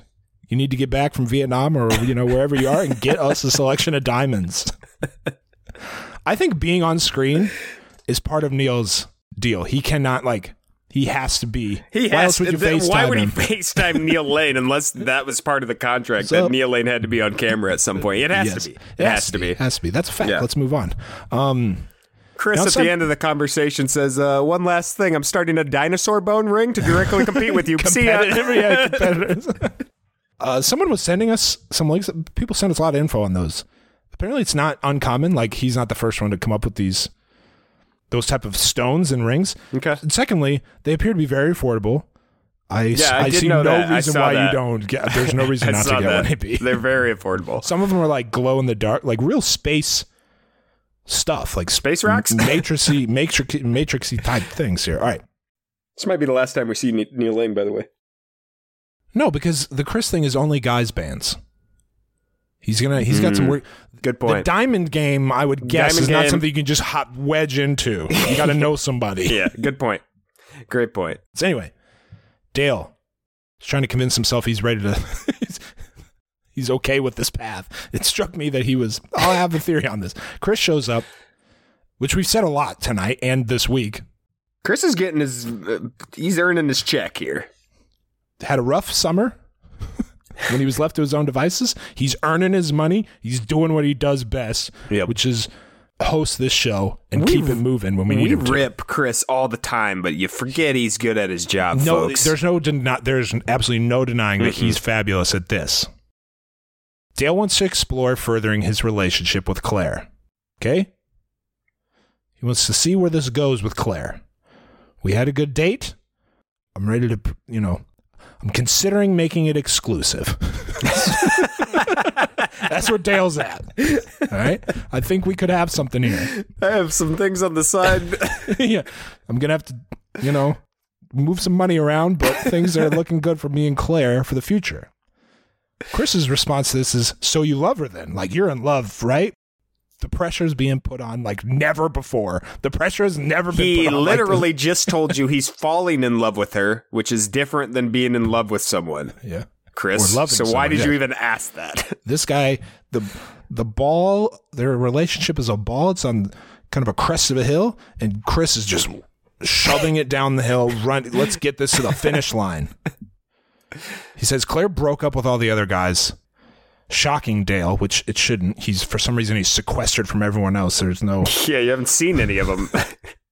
You need to get back from Vietnam or you know wherever you are and get us a selection of diamonds. [laughs] I think being on screen is part of Neil's deal. He cannot like. He has to be. He Why has else would you th- Why would he? FaceTime [laughs] Neil Lane unless that was part of the contract So- that Neil Lane had to be on camera at some point? It has Yes. to be. It, has, to be. Has to be. That's a fact. Yeah. Let's move on. Um, Chris Now at the end of the conversation says, uh, "One last thing. I'm starting a dinosaur bone ring to directly compete with you. [laughs] See ya." yeah, competitors. Uh, someone was sending us some links. People send us a lot of info on those. Apparently, it's not uncommon. Like he's not the first one to come up with these, those type of stones and rings. Okay. And secondly, they appear to be very affordable. I, Yeah, I did see no that. Reason why that. you don't get. There's no [laughs] reason not to get that. one. AB. They're very affordable. Some of them are like glow in the dark, like real space stuff, like Space rocks? matrixy, matrix, matrixy type things here. All right. This might be the last time we see Neil Lane, by the way. No, because the Chris thing is only guys bands. He's gonna. He's got some work. Good point. The diamond game, I would guess, Diamond is not something you can just hop wedge into. You got to know somebody. [laughs] yeah, good point. Great point. So anyway, Dale is trying to convince himself he's ready to. he's, [laughs] he's okay with this path. It struck me that he was. I'll have a theory on this. Chris shows up, which we've said a lot tonight and this week. Chris is getting his. Uh, he's earning his check here. Had a rough summer. [laughs] when he was left to his own devices, he's earning his money. He's doing what he does best, Yep. which is host this show and We- keep it moving when we need We him to. rip Chris all the time, but you forget he's good at his job, No, folks. there's no den- there's absolutely no denying that he's fabulous at this. Dale wants to explore furthering his relationship with Claire. Okay? He wants to see where this goes with Claire. We had a good date. I'm ready to, you know, I'm considering making it exclusive. [laughs] That's where Dale's at. All right? I think we could have something here. I have some things on the side. [laughs] [laughs] yeah. I'm going to have to, you know, move some money around, but things are looking good for me and Claire for the future. Chris's response to this is, So you love her then? Like you're in love, right? The pressure's being put on like never before. The pressure has never been he put on. like literally just told you he's [laughs] falling in love with her, which is different than being in love with someone, yeah. Chris. So why did yeah. you even ask that? [laughs] This guy, the the ball, their relationship is a ball. It's on kind of a crest of a hill, and Chris is just shoving it down the hill. Run, let's get this to the finish line. [laughs] He says Claire broke up with all the other guys. Shocking Dale, which it shouldn't. He's for some reason he's sequestered from everyone else. There's no [laughs] yeah, you haven't seen any of them.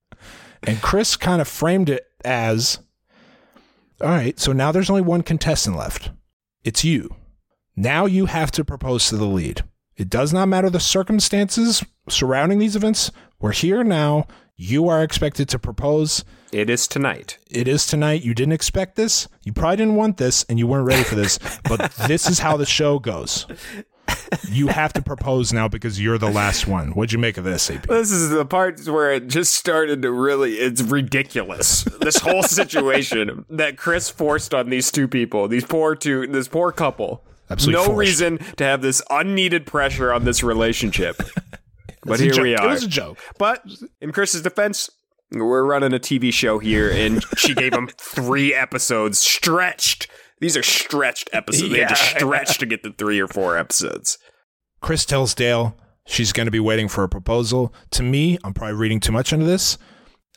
[laughs] and Chris kind of framed it as all right, so now there's only one contestant left. It's you. Now you have to propose to the lead. It does not matter the circumstances surrounding these events. We're here now. You are expected to propose. It is tonight. It is tonight. You didn't expect this. You probably didn't want this and you weren't ready for this, but [laughs] this is how the show goes. You have to propose now because you're the last one. What'd you make of this, AB? This is the part where it just started to really, it's ridiculous. This whole situation that Chris forced on these two people, these poor two, this poor couple. Absolutely no forced. reason to have this unneeded pressure on this relationship. [laughs] but here joke. we are. It was a joke. But in Chris's defense, we're running a TV show here, and she gave him [laughs] three episodes stretched. These are stretched episodes. They had to stretch to get the three or four episodes. Chris tells Dale she's going to be waiting for a proposal. To me, I'm probably reading too much into this.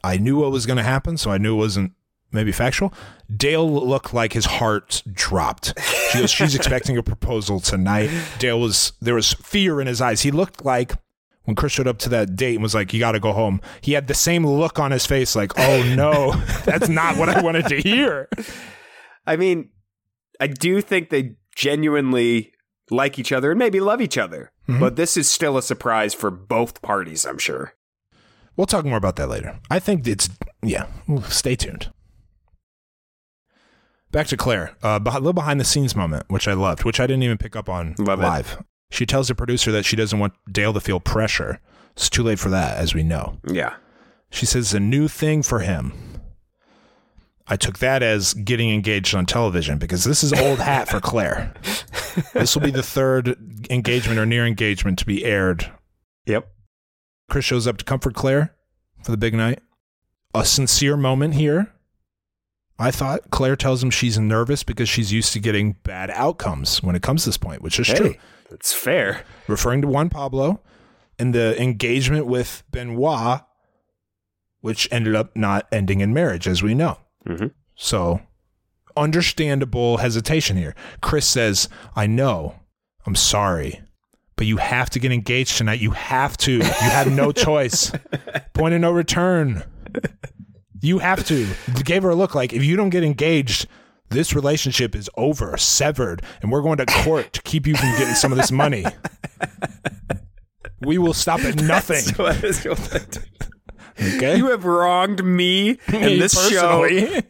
I knew what was going to happen, so I knew it wasn't maybe factual. Dale looked like his heart dropped. She goes, she's [laughs] expecting a proposal tonight. Dale was there was fear in his eyes. He looked like when Chris showed up to that date and was like, "You got to go home." He had the same look on his face, like, "Oh no, [laughs] that's not what I wanted to hear." I mean, I do think they genuinely like each other and maybe love each other. But this is still a surprise for both parties, I'm sure. We'll talk more about that later. I think it's yeah. Stay tuned. Back to Claire, uh, a little behind the scenes moment, which I loved, which I didn't even pick up on Love it. She tells the producer that she doesn't want Dale to feel pressure. It's too late for that, as we know. Yeah. She says it's a new thing for him. I took that as getting engaged on television because this is old hat for Claire. [laughs] this will be the third engagement or near engagement to be aired Yep. Chris shows up to comfort Claire for the big night. A sincere moment here. I thought Claire tells him she's nervous because she's used to getting bad outcomes when it comes to this point, which is true. It's fair. Referring to Juan Pablo and the engagement with Benoit, which ended up not ending in marriage, as we know. Mhm. So, understandable hesitation here. Chris says, I know, I'm sorry, but you have to get engaged tonight. You have to. You have no [laughs] choice. Point of no return. You have to. Gave her a look like, if you don't get engaged, this relationship is over, severed, and we're going to court to keep you from getting some of this money. We will stop at nothing. Okay? You have wronged me in this Personally.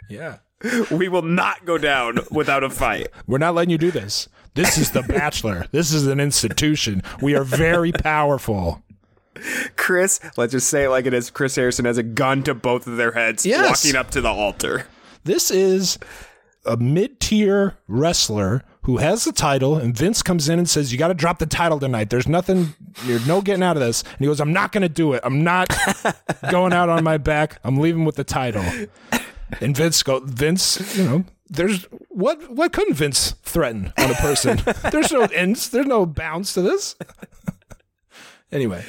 [laughs] yeah. show. We will not go down without a fight. We're not letting you do this. This is The Bachelor. This is an institution. We are very powerful. Chris, let's just say it like it is. Chris Harrison has a gun to both of their heads, Yes. walking up to the altar. This is a mid tier wrestler who has the title, and Vince comes in and says, "You got to drop the title tonight. There's nothing. There's no getting out of this." And he goes, "I'm not going to do it. I'm not [laughs] going out on my back. I'm leaving with the title." And Vince go, Vince, you know, there's what what couldn't Vince threaten on a person? there's no ends. There's no bounds to this. anyway,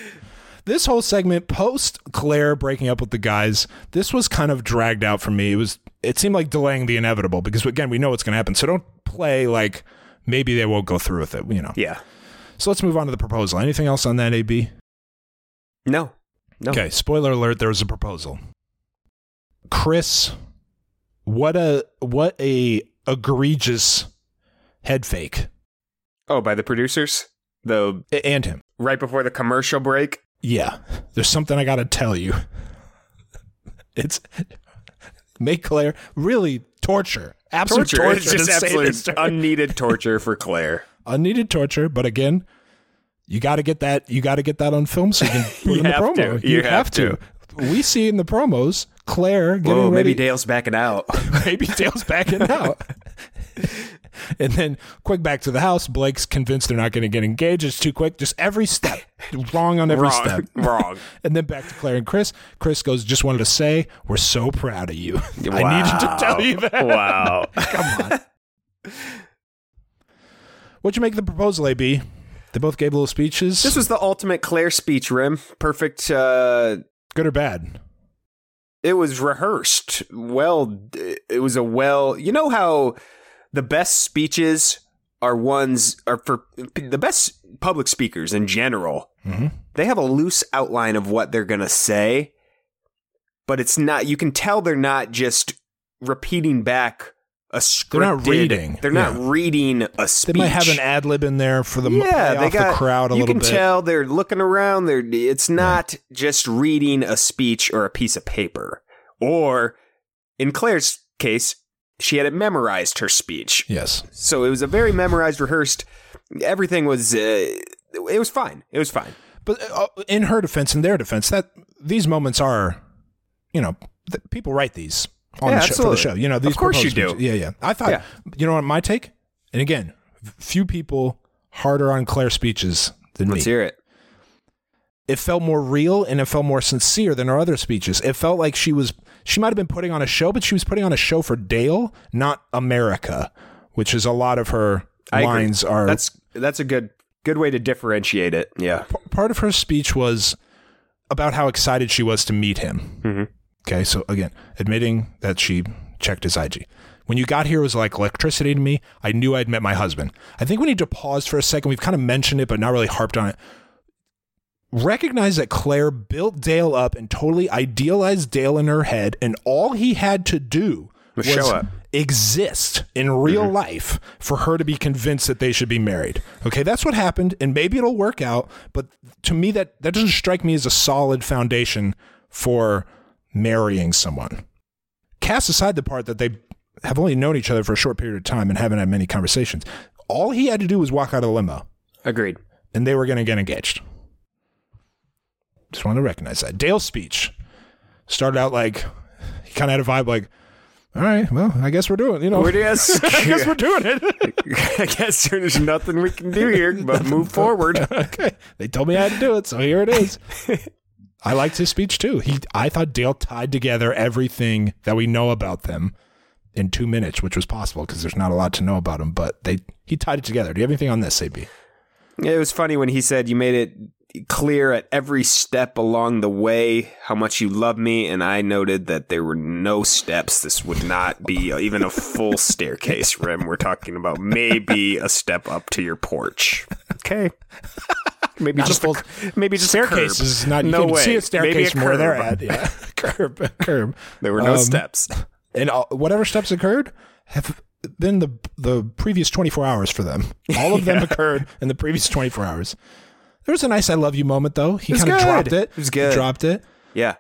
this whole segment post Claire breaking up with the guys, this was kind of dragged out for me. It was it seemed like delaying the inevitable because again, we know what's going to happen. So don't play like maybe they won't go through with it, you know. Yeah. So let's move on to the proposal. Anything else on that AB? No. No. Okay, spoiler alert, there was a proposal. Chris, what a what a egregious head fake. Oh, by the producers? The And him. right before the commercial break? Yeah. There's something I got to tell you. [laughs] It's make Claire really torture. Absolute torture. It's [laughs] just to absolute to unneeded [laughs] torture for Claire. unneeded torture, but again, you got to get that you got to get that on film so you can [laughs] put You in the promo. to. You have to. We see in the promos Claire getting Whoa, ready. maybe Dale's backing out. maybe Dale's backing out. [laughs] and then quick back to the house. Blake's convinced they're not going to get engaged. It's too quick. Just every step [laughs] wrong on every Wrong. step. [laughs] Wrong. And then back to Claire and Chris. Chris goes, "Just wanted to say we're so proud of you. I needed to tell you that. Wow. Come on." What'd you make of the proposal, AB? They both gave little speeches. This was the ultimate Claire speech, Rim. Perfect. Uh, good or bad? it was rehearsed. Well, it was a well. You know how the best speeches are ones are for the best public speakers in general. Mhm. They have a loose outline of what they're gonna say, but it's not. You can tell they're not just repeating back a scripted. They're not reading. They're not Yeah. reading a speech. They might have an ad lib in there for the yeah, they got the crowd a you little can tell they're looking around. They're it's not just reading a speech or a piece of paper. Or in Claire's case, she had it memorized her speech. Yes. So it was a very memorized, rehearsed. Everything was. Uh, it was fine. It was fine. But uh, in her defense, in their defense, that these moments are, you know, th- people write these on Yeah, the show, for the show. You know, these Of course you do. Yeah, yeah. I thought, Yeah. you know what, my take, and again, few people harder on Claire's speeches than Let's me. hear it. It felt more real and it felt more sincere than her other speeches. It felt like she was, she might have been putting on a show, but she was putting on a show for Dale, not America, which is a lot of her I agree. lines are. That's that's a good good way to differentiate it. Yeah. p- part of her speech was about how excited she was to meet him. Mm-hmm. Okay, so again, admitting that she checked his IG. When you got here, it was like electricity to me. I knew I'd met my husband. I think we need to pause for a second. We've kind of mentioned it, but not really harped on it. Recognize that Claire built Dale up and totally idealized Dale in her head, and all he had to do Was was show up. exist in real mm-hmm. life for her to be convinced that they should be married. Okay, that's what happened, and maybe it'll work out. But to me, that that doesn't strike me as a solid foundation for marrying someone. Cast aside the part that they have only known each other for a short period of time and haven't had many conversations. All he had to do was walk out of the limo, Agreed. and they were going to get engaged. Just want to recognize that. Dale's speech started out like he kind of had a vibe like, "All right, well, I guess we're doing. You know, We're just- [laughs] I guess we're doing it." [laughs] I guess there's nothing we can do here but move forward. [laughs] okay, they told me I had to do it, so here it is. I liked his speech too. He, I thought Dale tied together everything that we know about them in two minutes, which was possible because there's not a lot to know about him. But they, he tied it together. Do you have anything on this, AB? It was funny when he said you made it clear at every step along the way how much you love me, and I noted that there were no steps. This would not be even a full staircase, Rim. We're talking about maybe a step up to your porch. Okay. Maybe Not a just full- a, maybe just a staircase is not. You no can way. see a Maybe staircase from where they're at. Yeah, [laughs] curb, curb. There were no Um, steps. and uh, whatever steps occurred have been the the previous 24 hours for them. All of them [laughs] occurred in the previous 24 hours. There was a nice "I love you" moment though. He kind of dropped it. It was He good. dropped it. Yeah.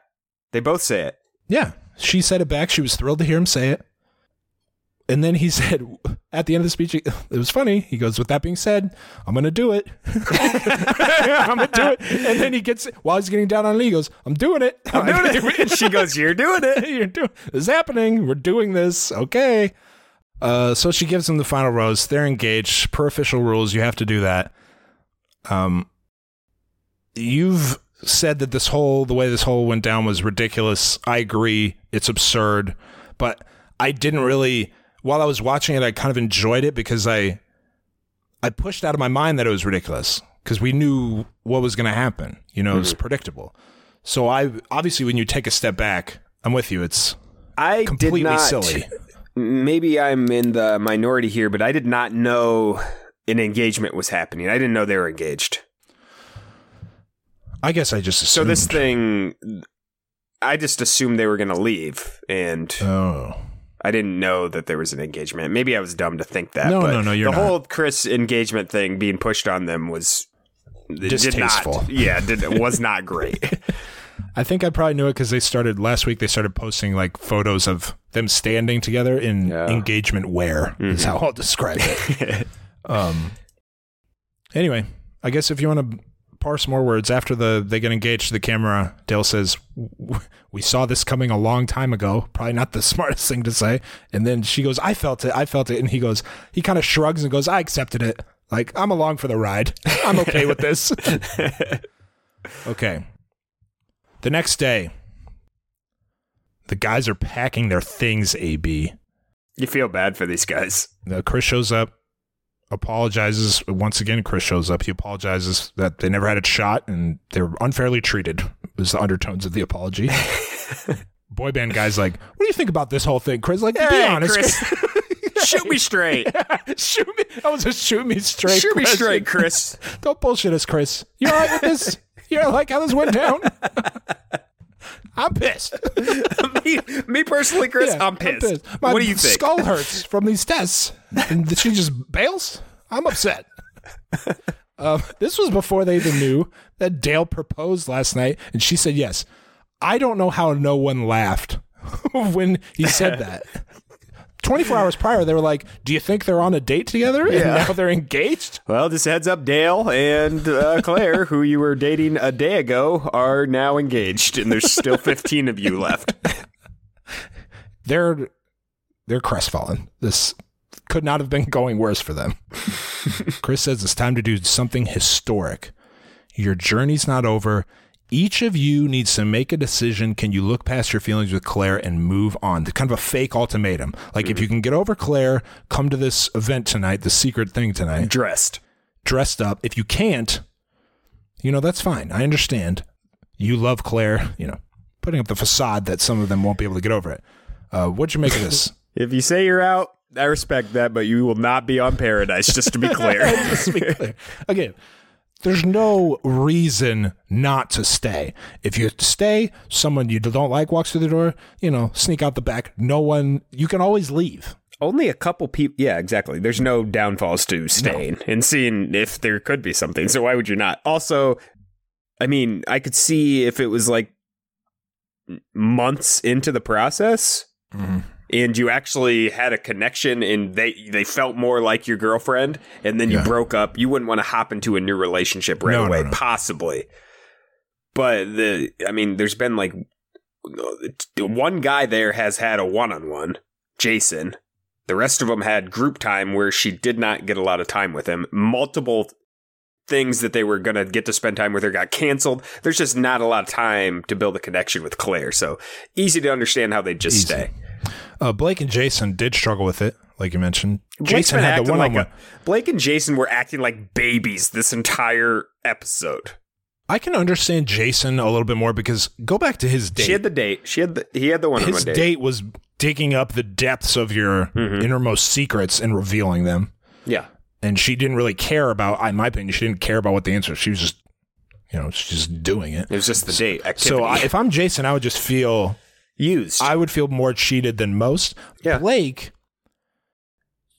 They both say it. Yeah, she said it back. She was thrilled to hear him say it. And then he [laughs] said at the end of the speech, [laughs] it was funny. He goes, "With that being said, I'm going to do it. [laughs] I'm going to do it." And then he gets while he's getting down on it, he goes, "I'm doing it. I'm doing it." she goes, You're doing it. You're doing. This is happening. We're doing this. Okay. Uh, so she gives him the final rose. They're engaged. Per official rules, you have to do that. Um, you've said that this whole the way this whole went down was ridiculous. I agree. It's absurd, but I didn't really. While I was watching it, I kind of enjoyed it because I I pushed out of my mind that it was ridiculous because we knew what was going to happen. You know, it was mm-hmm. predictable. So I obviously when you take a step back, I'm with you. It's I completely did not. silly. Maybe I'm in the minority here, but I did not know an engagement was happening. I didn't know they were engaged. I guess I just assumed. So this thing, I just assumed they were going to leave, and Oh. I didn't know that there was an engagement. Maybe I was dumb to think that. No, but no, no, you're the not. whole Chris engagement thing being pushed on them was it did Distasteful. not, yeah, did, was not great. [laughs] I think I probably knew it because they started last week. They started posting like photos of them standing together in Yeah. engagement wear. Is how I'll describe it. [laughs] um. Anyway, I guess if you want to parse more words after the they get engaged to the camera, Dale says, "We saw this coming a long time ago." Probably not the [laughs] smartest thing to say. And then she goes, "I felt it. I felt it." And he goes, he kind of shrugs and goes, "I accepted it. Like I'm along for the ride. I'm okay with this." [laughs] okay. The next day, the guys are packing their things, AB. you feel bad for these guys. Uh, Chris shows up, apologizes. Once again, Chris shows up. He apologizes that they never had a shot and they were unfairly treated, was the undertones of the apology. [laughs] Boy band guy's like, What do you think about this whole thing, Chris? Like, be honest. Chris, [laughs] shoot me straight. [laughs] shoot me. That was a shoot me straight. shoot me straight, Chris. Don't bullshit us, Chris. You all right with this? You don't like how this went down? I'm pissed. [laughs] me, me personally, Chris, Yeah, I'm, pissed. My What do you think? skull hurts from these tests. And she just bails? I'm upset. um, this was before they even knew that Dale proposed last night, and she said yes. I don't know how no one laughed [laughs] when he said that. 24 hours prior, they were like, Do you think they're on a date together? And Yeah. now they're engaged? Well, just heads up, Dale and uh, Claire, who you were dating a day ago, are now engaged, and there's still 15 of you left. [laughs] They're they're crestfallen. This could not have been going worse for them. [laughs] Chris says it's time to do something historic. Your journey's not over. Each of you needs to make a decision. Can you look past your feelings with Claire and move on? The kind of a fake ultimatum. Like if you can get over Claire, come to this event tonight, the secret thing tonight, Dressed. dressed up. If you can't, you know, that's fine. I understand. You love Claire, you know, putting up the facade that some of them won't be able to get over it. Uh, what'd you make of this? [laughs] If you say you're out, I respect that, but you will not be on Paradise, just to be [laughs] clear. Let's be clear. Again, there's no reason not to stay. If you stay, someone you don't like walks through the door, you know, sneak out the back. No one, you can always leave. Only a couple people. Yeah, exactly. There's no downfalls to staying and seeing if there could be something. So why would you not? Also, I mean, I could see if it was like months into the process mm-hmm. And you actually had a connection and they they felt more like your girlfriend and then you Yeah. broke up, you wouldn't want to hop into a new relationship right No, no, away, no. possibly. But the I mean, there's been like one guy there has had a one-on-one, Jason. The rest of them had group time where she did not get a lot of time with him. Multiple things that they were going to get to spend time with her got canceled. There's just not a lot of time to build a connection with Claire. So easy to understand how they just Easy. stay. Uh, Blake and Jason did struggle with it, like you mentioned. Blake's Jason had the one on like one. a- Blake and Jason were acting like babies this entire episode. I can understand Jason a little bit more because go back to his date. She had the date. She had the he had the one on his one date. His date was digging up the depths of your Mm-hmm. innermost secrets and revealing them. Yeah. and she didn't really care about in my opinion she didn't care about what the answer she was just you know she's just doing it It was just the date activity. so I, if i'm jason i would just feel used. i would feel more cheated than most Yeah. blake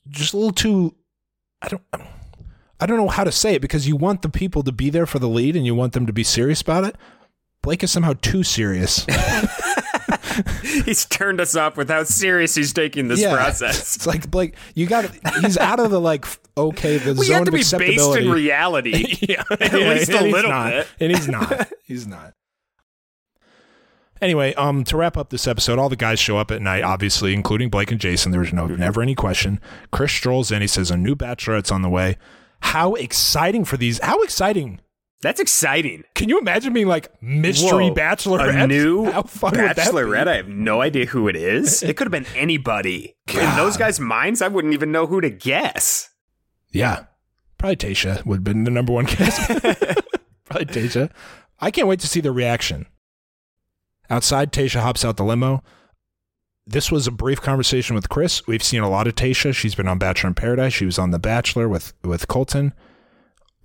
just a little too i don't i don't know how to say it because you want the people to be there for the lead and you want them to be serious about it blake is somehow too serious [laughs] [laughs] he's turned us off with how serious he's taking this Yeah. process. it's like blake you got he's out of the like okay the We zone have to be based in reality. [laughs] yeah, At least a little not. bit. And he's not. He's not. Anyway, um, to wrap up this episode, all the guys show up at night, obviously, including Blake and Jason. There was no never any question. Chris strolls in. He says a new bachelorette's on the way. How exciting for these! How exciting! That's exciting. Can you imagine being like mystery Whoa, bachelorette? A new [laughs] How fun would that be? bachelorette. I have no idea who it is. [laughs] It could have been anybody. In those guys' minds, I wouldn't even know who to guess. Yeah, probably Tayshia would have been the number one guess. [laughs] probably Tayshia. I can't wait to see the reaction. Outside, Tayshia hops out the limo. This was a brief conversation with Chris. We've seen a lot of Tayshia. She's been on Bachelor in Paradise. She was on The Bachelor with with Colton.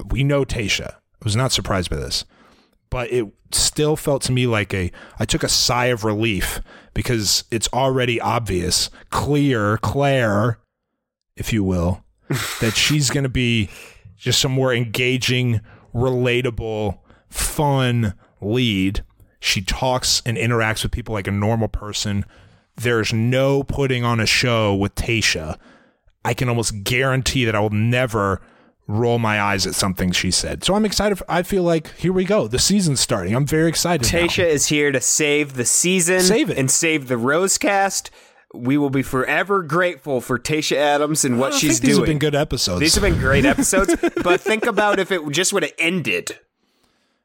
We know Tayshia. I was not surprised by this, but it still felt to me like a. I took a sigh of relief because it's already obvious, clear, Claire, if you will, [laughs] that she's going to be just some more engaging, relatable, fun lead. She talks and interacts with people like a normal person. There's no putting on a show with Tayshia. I can almost guarantee that I will never roll my eyes at something she said. So I'm excited. For, I feel like here we go. The season's starting. I'm very excited. now. Tayshia is here to save the season, Save it. and save the Rose cast. We will be forever grateful for Tayshia Adams and what she's these doing. have been good episodes. These have been great [laughs] episodes, but think about if it just would have ended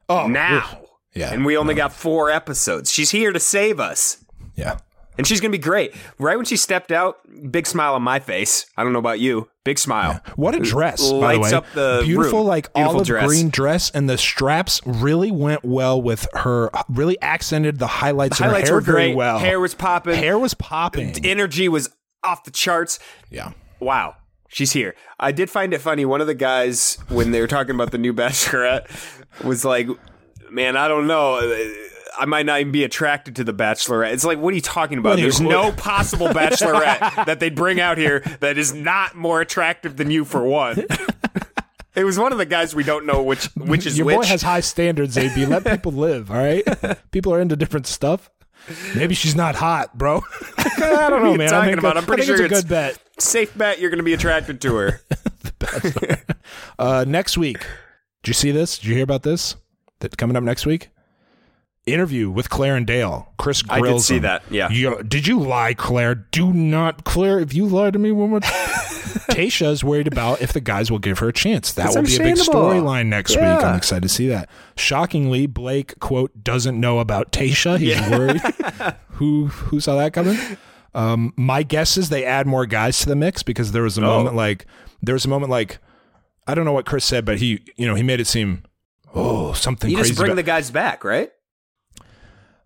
oh now. oof. Yeah. And we only got four episodes. She's here to save us. yeah. And she's going to be great. Right when she stepped out, big smile on my face. I don't know about you. Big smile. What a dress, by the way. up the Beautiful, room. like Beautiful olive dress. green dress, and the straps really went well with her. Really accented the highlights. The highlights hair were very great. well. Hair was popping. Hair was popping. Energy was off the charts. yeah. Wow. She's here. I did find it funny. One of the guys, when they were talking about the new [laughs] Bachelorette, was like, man, I don't know. I might not even be attracted to the Bachelorette. It's like, what are you talking about? You- There's no possible [laughs] Bachelorette that they'd bring out here that is not more attractive than you, for one. It was one of the guys we don't know which which is Your which. boy has high standards, AB. Let people live, all right? people are into different stuff. Maybe she's not hot, bro. [laughs] I don't know, man. Talking think, about? I'm pretty sure it's a it's- good bet. Safe bet you're going to be attracted to her. [laughs] Uh, next week, did you see this? Did you hear about this? That coming up next week? Interview with Claire and Dale. Chris I did see that, yeah. You- did you lie, Claire? Do not, Claire. If you lie to me one more time. [laughs] Tayshia is worried about if the guys will give her a chance. That That's will be a big storyline next week. I'm excited to see that. Shockingly, Blake quote doesn't know about Tayshia. He's worried. [laughs] who who saw that coming? Um, my guess is they add more guys to the mix because there was a Oh. moment like there was a moment like I don't know what Chris said, but he you know he made it seem oh something You just bring about- the guys back, right?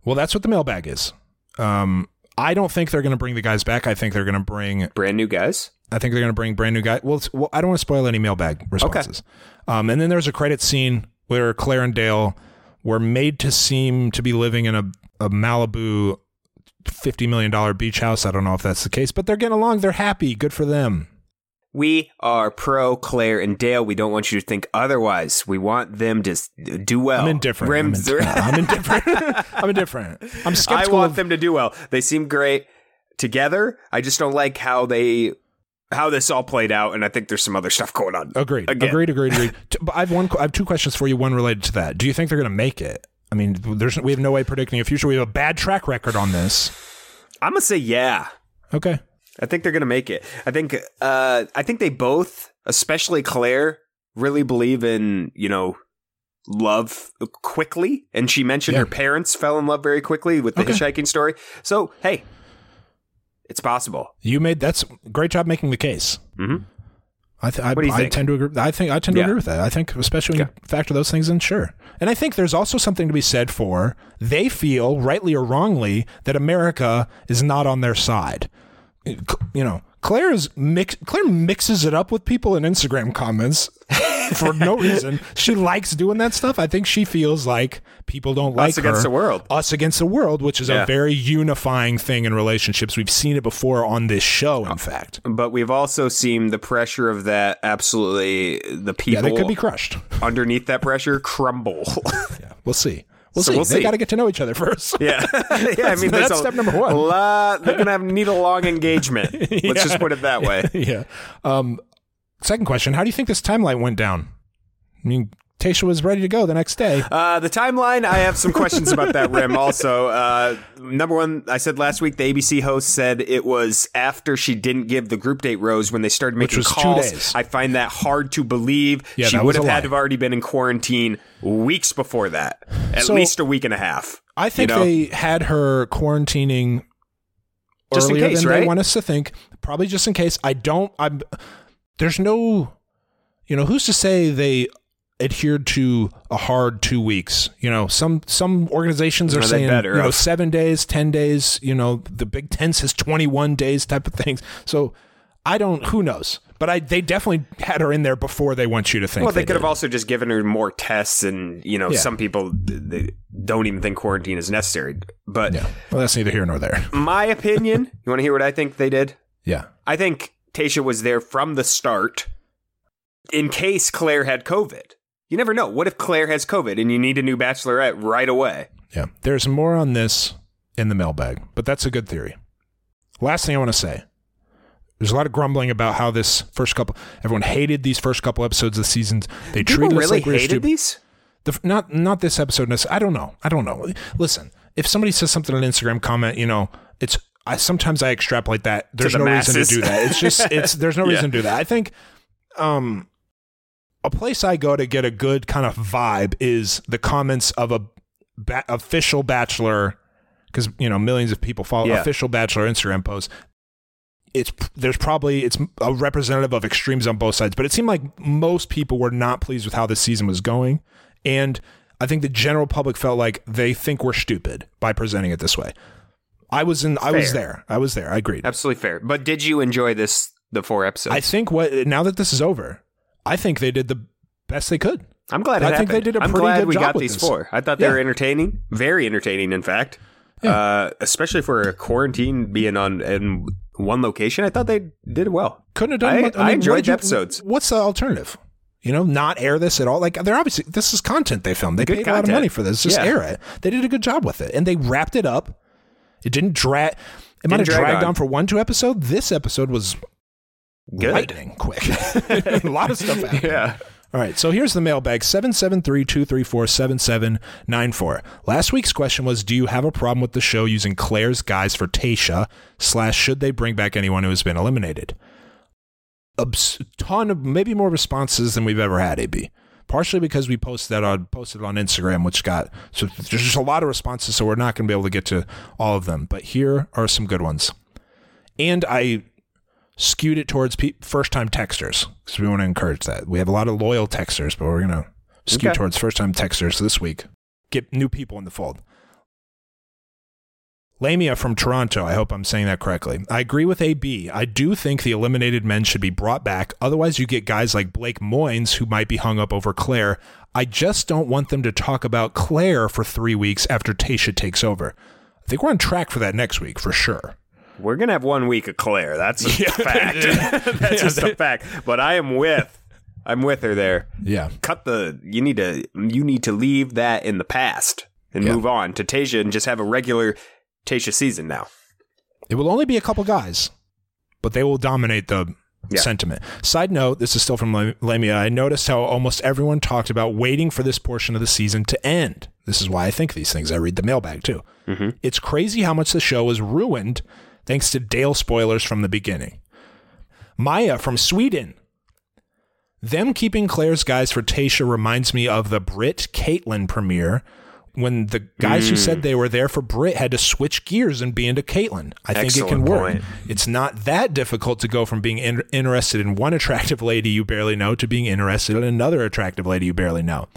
well, that's what the mailbag is. Um, I don't think they're going to bring the guys back. I think they're going to bring Brand new guys. I think they're going to bring brand new guys. Well, well, I don't want to spoil any mailbag responses. Um, and then there's a credit scene where Claire and Dale were made to seem to be living in a, a Malibu $50 million beach house. I don't know if that's the case, but they're getting along. They're happy. Good for them. We are pro Claire and Dale. We don't want you to think otherwise. We want them to do well. I'm indifferent. I'm, Rims- in- I'm indifferent. I'm indifferent. I'm [laughs] I want of- them to do well. They seem great together. I just don't like how they how this all played out, and I think there's some other stuff going on. Agreed. Again. Agreed. Agreed. Agreed. [laughs] But I have one. I have two questions for you. One related to that. Do you think they're going to make it? I mean, there's we have no way of predicting a future. We have a bad track record on this. I'm gonna say yeah. Okay. I think they're gonna make it. I think uh I think they both, especially Claire, really believe in, you know, love quickly. And she mentioned Yeah. her parents fell in love very quickly with the Okay. hitchhiking story. So hey, it's possible. You made that's great job making the case. Mhm. I, th- I, What do you I tend to agree. I think I tend to Yeah. agree with that. I think, especially when Okay. you factor those things in, sure. And I think there's also something to be said for they feel, rightly or wrongly, that America is not on their side. You know, Claire is mix. Claire mixes it up with people in Instagram comments for no [laughs] reason. She likes doing that stuff. I think she feels like people don't like us against her. the world. Us against the world, which is Yeah. a very unifying thing in relationships. We've seen it before on this show. In uh, fact, But we've also seen the pressure of that absolutely the yeah, people they could be crushed. underneath that pressure crumble. [laughs] Yeah, we'll see. We'll So see. we'll they got to get to know each other [laughs] first. [laughs] yeah. [laughs] yeah, I mean that's a step number one. lot- they're gonna have need a long engagement. Let's Yeah. just put it that way. yeah. Um, second question: How do you think this timeline went down? I mean, Tayshia was ready to go the next day. Uh, the timeline, I have some questions about that rim also. Uh, number one, I said last week the ABC host said it was after she didn't give the group date rose when they started Which making calls. days. I find that hard to believe. Yeah, she would have had to have already been in quarantine weeks before that. At So- least a week and a half. I think you know? they had her quarantining Just in earlier case, than they want us to think. Probably just in case. I don't. I'm. There's no. You know, who's to say they adhered to a hard two weeks? You know, some some organizations are Are saying better you know seven days, ten days. You know, the Big Ten says twenty one days type of things. So I don't. Who knows? But I they definitely had her in there before they want you to think. Well, they, could have also just given her more tests, and you know, Yeah. some people they don't even think quarantine is necessary. But Yeah. Well, that's neither here nor there. [laughs] my opinion, you want to hear what I think they did? Yeah. I think Tayshia was there from the start in case Claire had COVID. You never know. What if Claire has COVID and you need a new bachelorette right away? Yeah. There's more on this in the mailbag, but that's a good theory. Last thing I want to say. There's a lot of grumbling about how this first couple everyone hated these first couple episodes of the seasons. They People treated us really like we were hated stupid. these. The, not not this episode. I don't know. I don't know. Listen, if somebody says something on Instagram comment, you know, it's I sometimes I extrapolate that. There's the no reason to do that. It's just it's there's no [laughs] Yeah. reason to do that. I think um a place I go to get a good kind of vibe is the comments of a ba- official bachelor because you know millions of people follow Yeah. official bachelor Instagram posts. It's there's probably it's a representative of extremes on both sides, but it seemed like most people were not pleased with how this season was going, and I think the general public felt like they think we're stupid by presenting it this way. I was in. I was there. I was there. I agreed. Absolutely fair. But did you enjoy this? The four episodes. I think what now that this is over, I think they did the best they could. I'm glad. It I think happened. they did a I'm pretty glad good we job got with these this. four. I thought they Yeah. were entertaining, very entertaining, in fact. Yeah. Uh, especially for a quarantine being on in one location, I thought they did well. Couldn't have done. I- much- I mean, enjoyed the episodes. What's the alternative? You know, not air this at all. Like they're obviously this is content they filmed. They Good paid a lot of content. money for this. Just Yeah. air it. They did a good job with it, and they wrapped it up. It didn't drag. It might have drag dragged on. on for one two episode. This episode was Good. lightning quick. [laughs] a lot of stuff happened. Yeah. All right, so here's the mailbag 773 234 7794. Last week's question was Do you have a problem with the show using Claire's guys for Tayshia? Slash, should they bring back anyone who has been eliminated? A ton of maybe more responses than we've ever had, AB. Partially because we posted that on posted on Instagram, which got so there's just a lot of responses, so we're not going to be able to get to all of them. But here are some good ones, and I skewed it towards pe- first time texters because we want to encourage that. We have a lot of loyal texters, but we're going to skew Okay. towards first time texters this week. Get new people in the fold. Lamia from Toronto, I hope I'm saying that correctly. I agree with AB. I do think the eliminated men should be brought back. Otherwise, you get guys like Blake Moynes who might be hung up over Claire. I just don't want them to talk about Claire for three weeks after Tayshia takes over. I think we're on track for that next week for sure. We're gonna have one week of Claire. That's a [laughs] Yeah. [laughs] fact. [laughs] That's just a fact. But I am with. I'm with her there. Yeah. Cut the. You need to. You need to leave that in the past and Yeah. move on to Tayshia and just have a regular Tayshia season now. It will only be a couple guys, but they will dominate the Yeah. sentiment. Side note, this is still from Lam- Lamia. I noticed how almost everyone talked about waiting for this portion of the season to end. This is why I think these things. I read the mailbag too. Mm-hmm. It's crazy how much the show was ruined thanks to Dale spoilers from the beginning. Maya from Sweden. Them keeping Claire's guys for Tayshia reminds me of the Britt Kaitlyn premiere when the guys who said mm. they were there for Britt had to switch gears and be into Kaitlyn. I think it can work. point. It's not that difficult to go from being in- interested in one attractive lady you barely know to being interested in another attractive lady you barely know.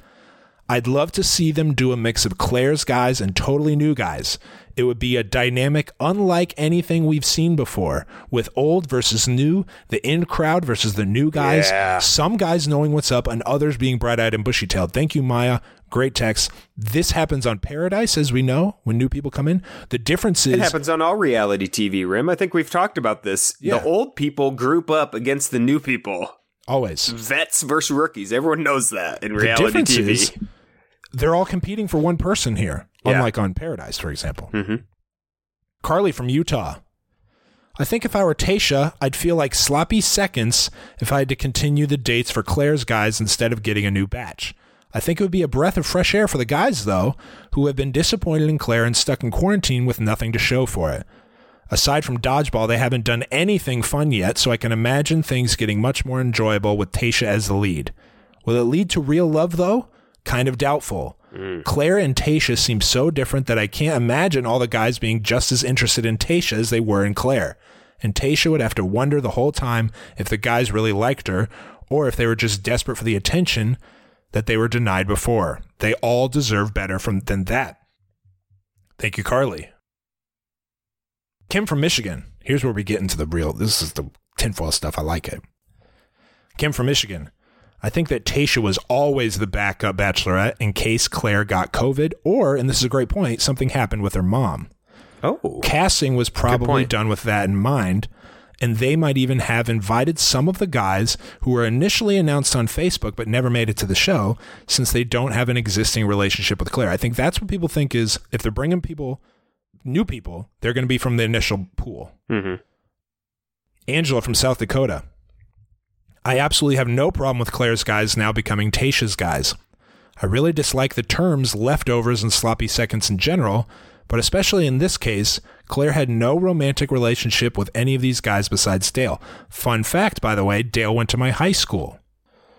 I'd love to see them do a mix of Claire's guys and totally new guys. It would be a dynamic unlike anything we've seen before, with old versus new, the in crowd versus the new guys, Yeah. some guys knowing what's up and others being bright eyed and bushy tailed. Thank you, Maya. Great text. This happens on Paradise, as we know, when new people come in. The difference is It happens on all reality TV, Rim. I think we've talked about this. Yeah. The old people group up against the new people. always. Vets versus rookies. Everyone knows that in reality TV. is they're all competing for one person here, Yeah. unlike on Paradise, for example. Mhm. Carly from Utah. I think if I were Tayshia, I'd feel like sloppy seconds if I had to continue the dates for Claire's guys instead of getting a new batch. I think it would be a breath of fresh air for the guys, though, who have been disappointed in Claire and stuck in quarantine with nothing to show for it. Aside from dodgeball, they haven't done anything fun yet, so I can imagine things getting much more enjoyable with Tayshia as the lead. Will it lead to real love, though? Kind of doubtful. Mm. Claire and Tayshia seem so different that I can't imagine all the guys being just as interested in Tayshia as they were in Claire. And Tayshia would have to wonder the whole time if the guys really liked her or if they were just desperate for the attention that they were denied before. They all deserve better from than that. Thank you, Carly. Kim from Michigan. Here's where we get into the real. This is the tinfoil stuff. I like it. Kim from Michigan. I think that Tayshia was always the backup bachelorette in case Claire got COVID, or, and this is a great point, something happened with her mom. Oh, Casting was probably done with that in mind, and they might even have invited some of the guys who were initially announced on Facebook but never made it to the show since they don't have an existing relationship with Claire. I think that's what people think is if they're bringing people, new people, they're going to be from the initial pool. Mhm. Angela from South Dakota. I absolutely have no problem with Claire's guys now becoming Tayshia's guys. I really dislike the terms leftovers and sloppy seconds in general, but especially in this case, Claire had no romantic relationship with any of these guys besides Dale. Fun fact, by the way, Dale went to my high school.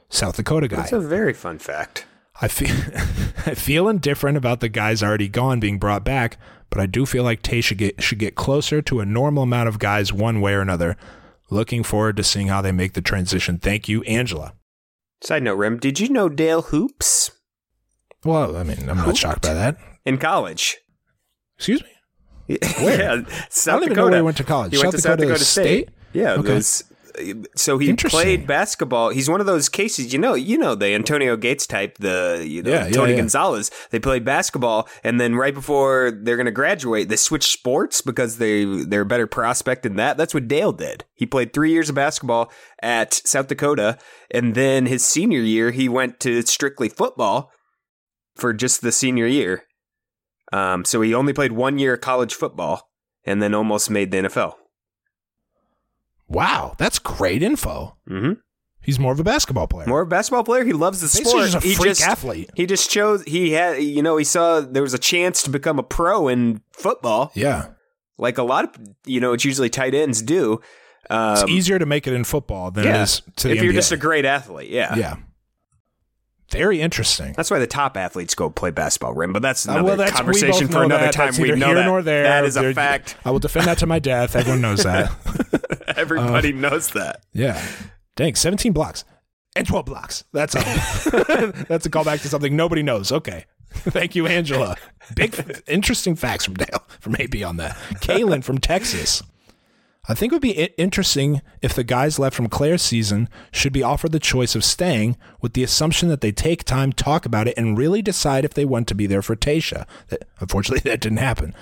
South Dakota guy. that's a very fun fact. I feel [laughs] I feel indifferent about the guys already gone being brought back, but I do feel like Tay should get should get closer to a normal amount of guys one way or another. Looking forward to seeing how they make the transition. Thank you, Angela. Side note, Rim, did you know Dale Hoops Well, I mean, I'm not shocked by that. in college? Excuse me. [laughs] yeah, South I don't even know where he went to college. He went South to South Dakota Dakota State. State? Yeah, Okay. So he played basketball. He's one of those cases, you know, you know the Antonio Gates type, the you know Yeah, yeah, Tony yeah. Gonzalez. They played basketball, and then right before they're going to graduate, they switch sports because they they're a better prospect in that. That's what Dale did. He played three years of basketball at South Dakota, and then his senior year he went to strictly football for just the senior year. Um, so he only played one year of college football, and then almost made the NFL. Wow, that's great info. Mm-hmm. He's more of a basketball player. More of a basketball player. He loves the sport. just a he freak just, athlete. He just chose. He had. You know, he saw there was a chance to become a pro in football, Yeah. like a lot of you know, it's usually tight ends do. Um, It's easier to make it in football than it yeah, is to if you're NBA. just a great athlete. Yeah, yeah. Very interesting. That's why the top athletes go play basketball rim, but that's Uh, another well, that's, conversation for another that. time. That's We know here that. nor there. That is a There- fact. I will defend that to my death. Everyone knows that. [laughs] Everybody Uh, knows that. Yeah. Dang, 17 blocks and 12 blocks. That's a [laughs] that's a callback to something nobody knows. Okay. [laughs] Thank you, Angela. Big, interesting facts from Dale, from AB on that. Kaylin from Texas. I think it would be interesting if the guys left from Claire's season should be offered the choice of staying with the assumption that they take time, talk about it, and really decide if they want to be there for Tayshia. Unfortunately, [laughs] that didn't happen.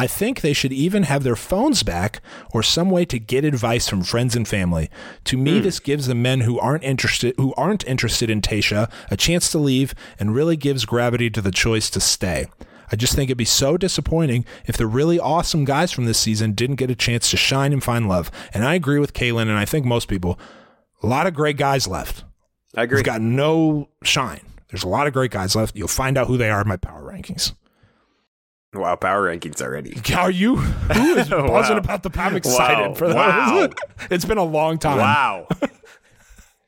I think they should even have their phones back or some way to get advice from friends and family. To me, hmm. this gives the men who aren't interested who aren't interested in Tayshia a chance to leave and really gives gravity to the choice to stay. I just think it'd be so disappointing if the really awesome guys from this season didn't get a chance to shine and find love. And I agree with Kaylin, and I think most people, a lot of great guys left. I agree. We've got no shine. There's a lot of great guys left. You'll find out who they are in my power rankings. Wow, power rankings already. [laughs] Are you? Who is [laughs] buzzing Wow. about the? I'm excited Wow. for those. Wow. [laughs] it's been a long time. Wow.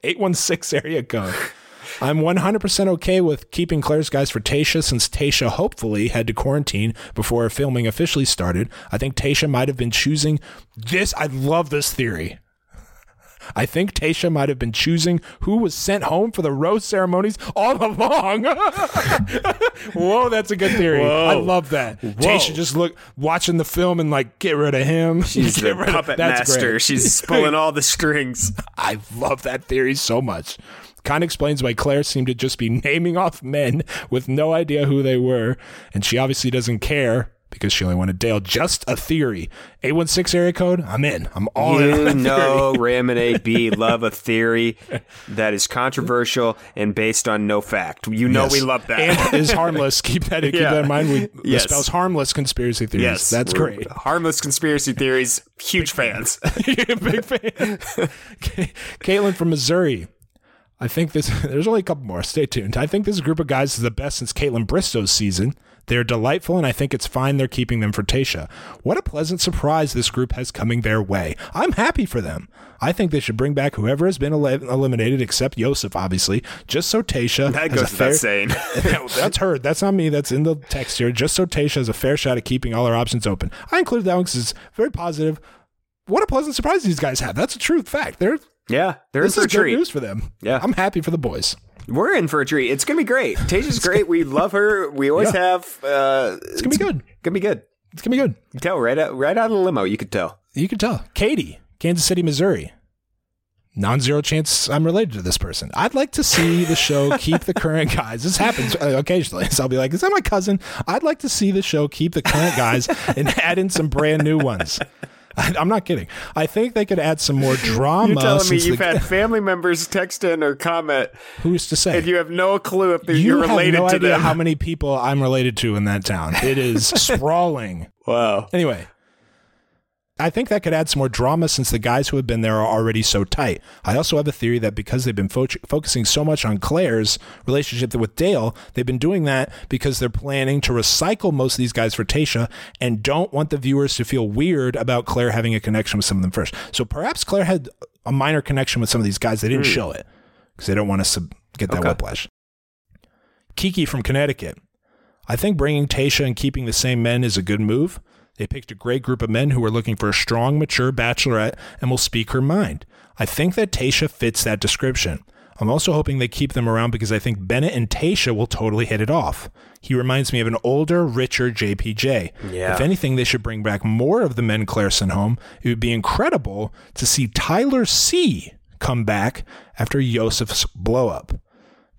816 area code. I'm 100% okay with keeping Claire's guys for Tayshia since Tayshia hopefully had to quarantine before filming officially started. I think Tayshia might have been choosing this. I love this theory. I think Tayshia might have been choosing who was sent home for the rose ceremonies all along. [laughs] Whoa, that's a good theory. I love that. Tayshia just look watching the film and like get rid of him. She's [laughs] the rid puppet master. great. She's pulling all the strings. [laughs] I love that theory so much. Kind of explains why Claire seemed to just be [laughs] naming off men with no idea who they were, and she obviously doesn't care because she only wanted Dale. Just a theory. 816 area code, I'm in. I'm all in. on You know. Ram and AB love a theory that is controversial and based on no fact. You know Yes. we love that. And [laughs] is harmless. Keep that, keep Yeah. that in mind. We [laughs] Yes. spells harmless conspiracy theories. yes, That's great. Harmless conspiracy theories. Huge fans. Big fan. Caitlin from Missouri. I think this. [laughs] There's only a couple more. Stay tuned. I think this group of guys is the best since Kaitlyn Bristowe's season. They're delightful, and I think it's fine they're keeping them for Tayshia. What a pleasant surprise this group has coming their way. I'm happy for them. I think they should bring back whoever has been el- eliminated, except Yosef, obviously, just so Tayshia. That goes fair- saying. [laughs] [laughs] that's her. That's not me. That's in the text here. Just so Tayshia has a fair shot at keeping all her options open. I included that one because it's very positive. What a pleasant surprise these guys have. That's a true fact. They're Yeah, they're in this for is a good treat. news for them. Yeah. I'm happy for the boys. We're in for a treat. It's gonna be great. Tayshia's great. We love her. We always Yeah. have. Uh, It's gonna be good. Gonna be good. It's gonna be good. You can tell right out right out of the limo. You could tell. You could tell. Katie, Kansas City, Missouri. Non-zero chance I'm related to this person. I'd like to see the show [laughs] keep the current guys. This happens uh, occasionally. So I'll be like, "Is that my cousin?" I'd like to see the show keep the current guys [laughs] and add in some brand new ones. I, [laughs] I'm not kidding. I think they could add some more [laughs] drama. You're telling me you've the- had family members text in or comment, who's to say? and you have no clue if they're, you you're have related no to idea them. how many people I'm related to in that town. It is [laughs] sprawling. wow. Anyway, I think that could add some more drama since the guys who have been there are already so tight. I also have a theory that because they've been fo- focusing so much on Claire's relationship with Dale, they've been doing that because they're planning to recycle most of these guys for Tayshia and don't want the viewers to feel weird about Claire having a connection with some of them first. So perhaps Claire had a minor connection with some of these guys. They didn't hmm. show it because they don't want to get that Okay. whiplash. Kiki from Connecticut. I think bringing Tayshia and keeping the same men is a good move. They picked a great group of men who are looking for a strong, mature bachelorette and will speak her mind. I think that Tayshia fits that description. I'm also hoping they keep them around because I think Bennett and Tayshia will totally hit it off. He reminds me of an older, richer JPJ. Yeah. If anything, they should bring back more of the men Claire sent home. It would be incredible to see Tyler C come back after Yosef's blow up.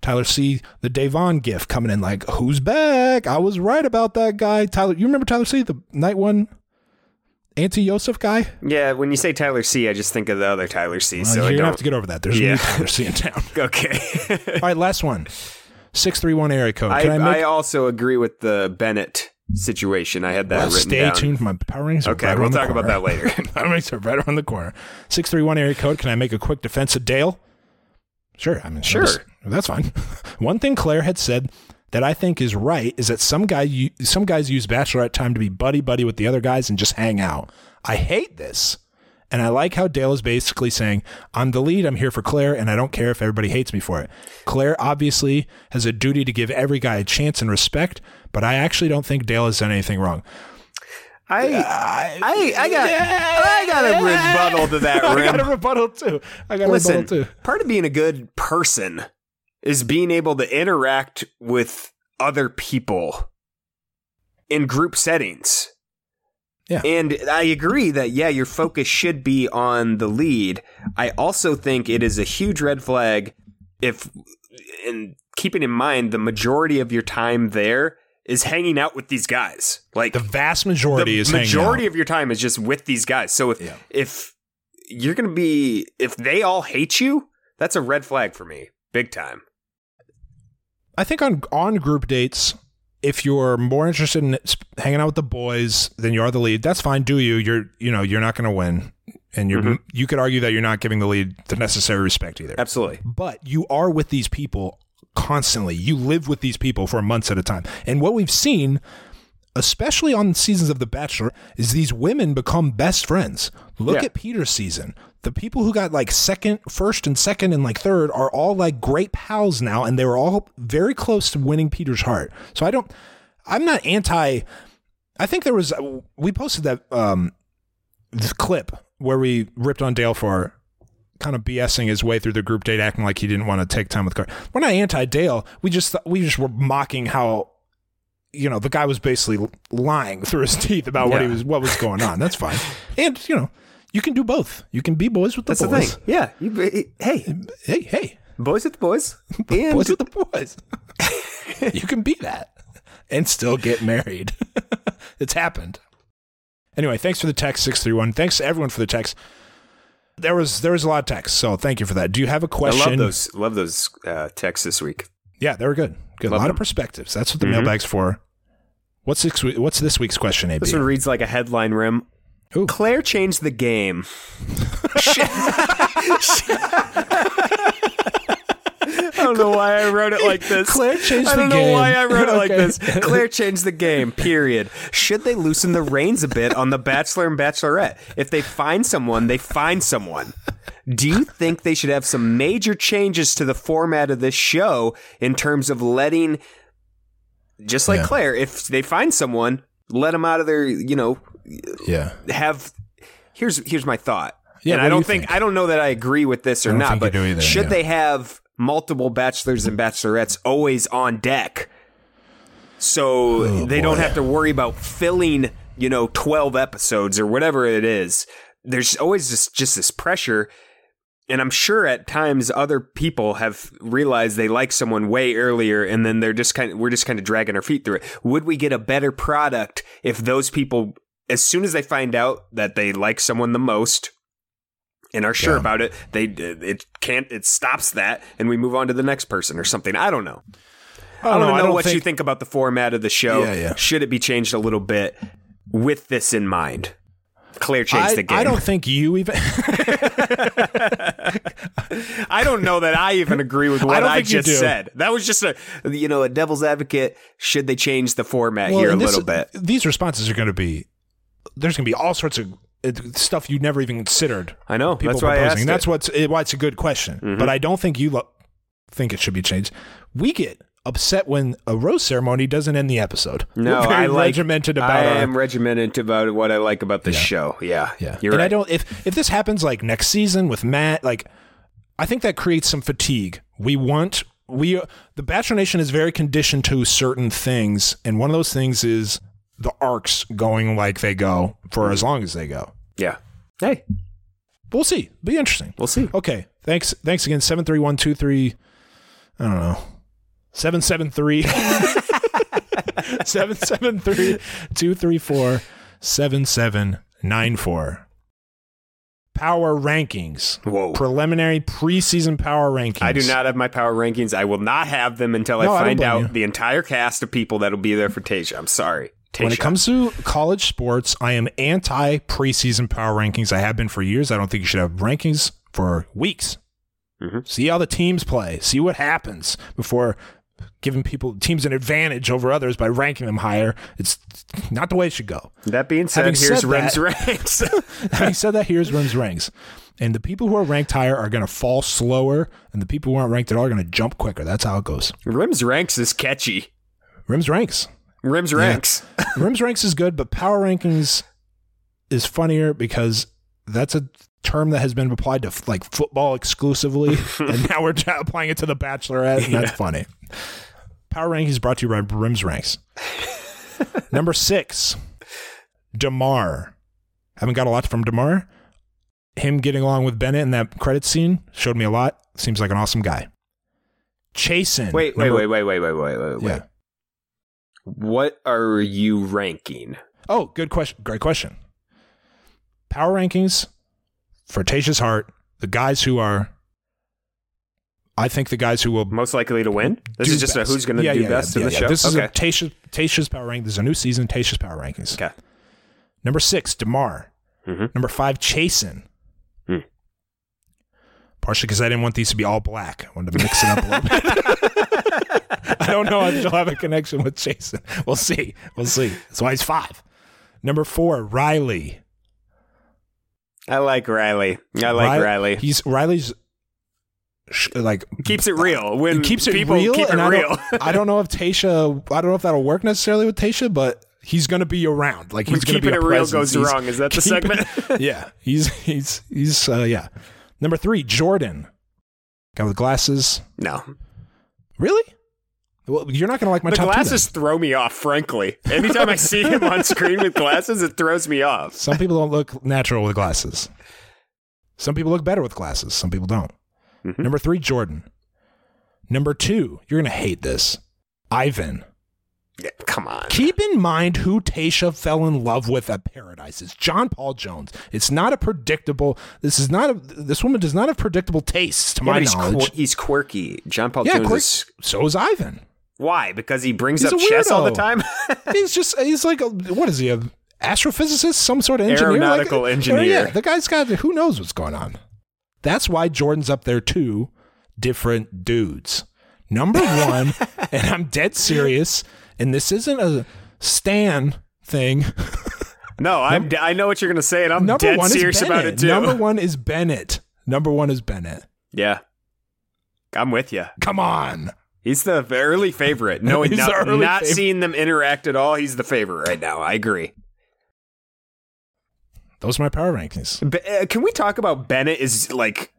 Tyler C, the Davon gif coming in like, who's back? I was right about that guy. Tyler, you remember Tyler C, the night one anti Yosef guy? Yeah, when you say Tyler C, I just think of the other Tyler C. Well, so you're I gonna have to get over that. There's a Yeah. new Tyler C in town. [laughs] okay. All right, last one. Six three one area code. I, Can I, make? I also agree with the Bennett situation. I had that Well, written stay down. tuned for my power rings. Okay, right we'll talk about that later. [laughs] power rings are right around the corner. Six three one area code. Can I make a quick defense of Dale? Sure. I mean, Sure. that's- That's fine. [laughs] One thing Claire had said that I think is right is that some guy some guys use bachelorette time to be buddy buddy with the other guys and just hang out. I hate this. And I like how Dale is basically saying, I'm the lead, I'm here for Claire, and I don't care if everybody hates me for it. Claire obviously has a duty to give every guy a chance and respect, but I actually don't think Dale has done anything wrong. I, I, I got, I got a rebuttal to that. [laughs] I got a rebuttal too. I got a rebuttal too. part of being a good person is being able to interact with other people in group settings. Yeah. And I agree that, yeah, your focus should be on the lead. I also think it is a huge red flag if, and keeping in mind, the majority of your time there is hanging out with these guys. Like, The vast majority the is majority out. of your time is just with these guys. So if Yeah. if you're gonna be if they all hate you, that's a red flag for me, big time. I think on on group dates, if you're more interested in hanging out with the boys than you are the lead, that's fine. Do you? You're you know you're not going to win, and you're Mm-hmm. you could argue that you're not giving the lead the necessary respect either. Absolutely. But you are with these people constantly. You live with these people for months at a time, and what we've seen. Especially on seasons of The Bachelor, is these women become best friends. Look Yeah. at Peter's season. The people who got like second, first, and second, and like third are all like great pals now, and they were all very close to winning Peter's heart. So I don't, I'm not anti. I think there was we posted that um clip where we ripped on Dale for kind of BSing his way through the group date, acting like he didn't want to take time with Car. We're not anti Dale. We just we just were mocking how. You know, the guy was basically lying [laughs] through his teeth about what he was, what was going on. That's fine, [laughs] and you know, you can do both. You can be boys with the That's the boys. thing. Yeah. You, eh, eh, hey, Hey, hey, boys with the [laughs] boys. And boys with the boys. you can be that and still get married. it's happened. Anyway, thanks for the text six three one. Thanks to everyone for the text. There was there was a lot of text, so thank you for that. Do you have a question? love those love those uh, texts this week. Yeah, they were good. Good. Love a lot of perspectives. That's what the Mhm. mailbag's for. What's this? What's this week's question? AB. This one reads like a headline rim. Ooh. Claire changed the game. [laughs] [laughs] [laughs] why I wrote it like this. Claire changed I don't the know game. why I wrote it like Okay. this. Claire changed the game. Period. Should they loosen the reins a bit on the Bachelor and Bachelorette? If they find someone, they find someone. Do you think they should have some major changes to the format of this show in terms of letting, just like Yeah. Claire, if they find someone, let them out of their, you know, Yeah. have here's here's my thought. Yeah, and I do don't you think, think? I don't know that I agree with this or don't not, but either, should yeah. they have multiple bachelors and bachelorettes always on deck? So Oh, they don't have to worry about filling, you know, 12 episodes or whatever it is. There's always just just this pressure and I'm sure at times other people have realized they like someone way earlier and then they're just kind of we're just kind of dragging our feet through it. Would we get a better product if those people as soon as they find out that they like someone the most and are sure Yeah. about it, they it can't it stops that and we move on to the next person or something. I don't know. I don't, know, I don't what you think- think about the format of the show. Yeah, yeah. Should it be changed a little bit with this in mind? Claire changed I, the game. I don't think you even. [laughs] I don't know that I even agree with what I I, just said. That was just a you know a devil's advocate. Should they change the format here a this- little bit? These responses are going to be. There's going to be all sorts of stuff you never even considered. I know. People That's why I asked That's it. what's it, why it's a good question. Mm-hmm. But I don't think you lo- think it should be changed. We get upset when a rose ceremony doesn't end the episode. No, I like, regimented about I our- am regimented about what I like about the Yeah. show. Yeah, Yeah, you're and right. I don't. If if this happens like next season with Matt, like I think that creates some fatigue. We want we the Bachelor Nation is very conditioned to certain things, and one of those things is the arcs going like they go for as long as they go. yeah. Hey, We'll see. Be interesting. we'll see. Okay. Thanks. Thanks again. Seven three one two three. I don't know. Seven seven three. [laughs] seven seven three two three four seven seven nine four. Power rankings. Whoa. Preliminary preseason power rankings. I do not have my power rankings. I will not have them until I No, I don't find blame out you. the entire cast of people that'll be there for Tayshia. I'm sorry. When it comes to college sports, I am anti preseason power rankings. I have been for years. I don't think you should have rankings for weeks. Mhm. See how the teams play. See what happens before giving people teams an advantage over others by ranking them higher. It's not the way it should go. that being said, Having here's said that- ranks. [laughs] Having said that, here's Rim's ranks. And the people who are ranked higher are going to fall slower, and the people who aren't ranked at all are going to jump quicker. That's how it goes. Rim's ranks is catchy. Rim's ranks. Rim's ranks. [laughs] [laughs] Rims ranks is good, but power rankings is funnier because that's a term that has been applied to like football exclusively, [laughs] and now we're applying it to the Bachelorette, and that's funny. Power rankings brought to you by Rims ranks. Number six, Demar. Haven't got a lot from Demar. Him getting along with Bennett in that credit scene showed me a lot. Seems like an awesome guy. Chasen. Wait, wait, wait, wait, wait, wait, wait, wait, wait. Yeah. What are you ranking? Oh, good question. Great question. Power rankings for Tayshia's Heart, the guys who are, I think the guys who will. Most likely to win? This is just best. a who's going to Yeah, do yeah, best yeah, in the show? This is okay. a Tayshia, Tayshia's Power Rank. There's a new season, Tayshia's Power Rankings. okay. Number six, DeMar. Mhm. Number five, Chasen. Partially because I didn't want these to be all black. I wanted to mix it up a little bit. [laughs] I don't know if she'll have a connection with Chasen. We'll see. We'll see. That's why he's five. Number four, Riley. I like Riley. I like Riley. He's Riley's sh- like keeps it real. When he keeps it people real. keep it and I real. Don't, [laughs] I don't know if Tayshia. I don't know if that'll work necessarily with Tayshia, but he's going to be around. Like he's going to be keeping a it real presence. goes He's wrong. Is that the segment? [laughs] yeah, he's he's he's uh, yeah. Number three, Jordan, guy with glasses. no. Really? Well, you're not going to like my the top two, glasses then. throw me off, frankly. Anytime I see him on screen with glasses, it throws me off. Some people don't look natural with glasses. Some people look better with glasses. Some people don't. Mm-hmm. Number three, Jordan. Number two, you're going to hate this. Ivan. Yeah, come on. Keep in mind who Tayshia fell in love with at Paradise. It's John Paul Jones. It's not a predictable. This is not a. This woman does not have predictable tastes, to Yeah, my he's, knowledge. quir- he's quirky. John Paul yeah, Jones quick, is. so is Ivan. Why? Because he brings He's up chess all the time? [laughs] he's just he's like a, what is he a astrophysicist some sort of engineer Aeronautical oh, Like- engineer. yeah the guy's got who knows what's going on that's why jordan's up there too different dudes Number one, [laughs] and I'm dead serious, and this isn't a Stan thing. No, I'm. I know what you're gonna say, and I'm dead serious about it too. Number one is Bennett. Number one is Bennett. yeah, I'm with you. Come on. He's the early favorite. He's not, early not favorite. seeing them interact at all, he's the favorite right now. I agree. Those are my power rankings. But, uh, can we talk about Bennett is like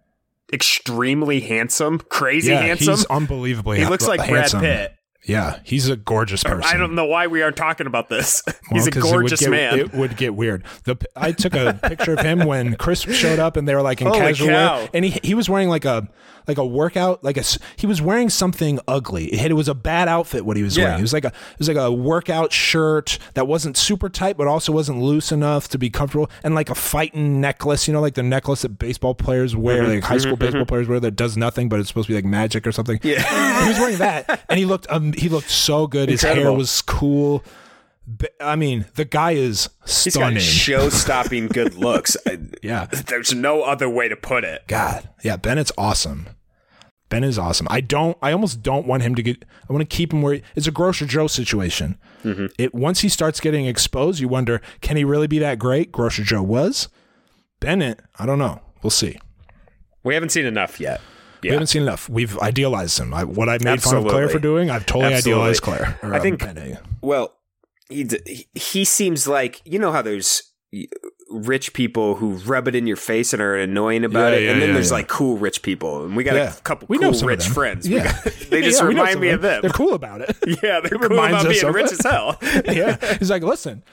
extremely handsome, crazy yeah, handsome? he's unbelievably he looks like handsome. Brad Pitt. Yeah, he's a gorgeous person. I don't know why we aren't talking about this. [laughs] Well, he's a 'cause it gorgeous get- man. It would get weird. The I took a picture of him when Chris showed up, and they were like in Holy casual cow. wear, and he he was wearing like a like a workout, like a he was wearing something ugly. It, it was a bad outfit what he was Yeah. wearing. It was like a it was like a workout shirt that wasn't super tight, but also wasn't loose enough to be comfortable, and like a fighting necklace, you know, like the necklace that baseball players wear, Mm-hmm. like high school baseball players wear that does nothing, but it's supposed to be like magic or something. Yeah. he was wearing that, and he looked um, he looked so good. His hair was cool. I mean, the guy is He's got stunning. show-stopping good [laughs] looks. Yeah, There's no other way to put it. God, yeah, Bennett's awesome. Ben is awesome. I don't. I almost don't want him to get. I want to keep him where it's a Grocer Joe situation. Mm-hmm. It once he starts getting exposed, you wonder, can he really be that great? Grocer Joe was. Bennett, I don't know. We'll see. We haven't seen enough yet. We haven't seen enough. We've idealized him. I, what I made fun of Claire for doing, I've totally Absolutely. idealized Claire. I um, think- Bennett. Well, he, he seems like you know how there's rich people who rub it in your face and are annoying about Yeah, it, yeah, and then yeah, there's yeah. like cool rich people, and we got Yeah. a couple We cool know rich friends. Yeah. got- [laughs] they just Yeah, remind some me of them. They're cool about it. [laughs] Yeah, they're It cool about being rich it. as hell. [laughs] yeah. He's like, listen.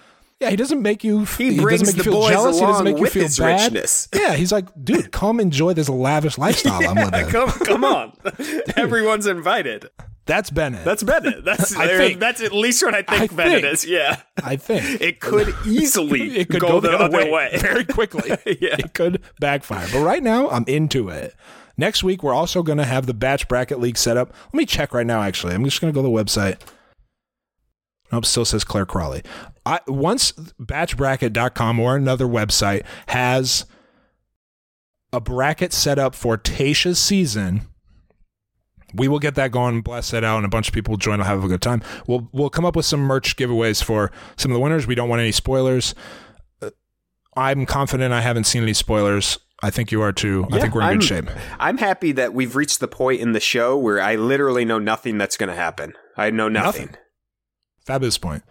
Yeah, he doesn't make you. He doesn't brings make you feel boys jealous. He doesn't along make you feel his bad. richness. [laughs] Yeah, he's like, dude, come enjoy this lavish [laughs] lifestyle I'm living. come, come on, [laughs] everyone's invited. That's Bennett. That's Bennett. That's I think. that's at least what I think I Bennett think. is. Yeah, I think it could easily it could go, the, other way. very quickly. Yeah. It could backfire. But right now, I'm into it. Next week, we're also going to have the batch bracket league set up. Let me check right now, actually. I'm just going to go to the website. Nope, still says Claire Crawley. I, once batchbracket.com or another website has a bracket set up for Tayshia's season, we will get that going, blast that out, and a bunch of people will join. will have a good time. We'll we'll come up with some merch giveaways for some of the winners. We don't want any spoilers. Uh, I'm confident I haven't seen any spoilers. I think you are too. I think we're in I'm- good shape. I'm happy that we've reached the point in the show where I literally know nothing that's going to happen. I know nothing. Nothing. Fabulous point.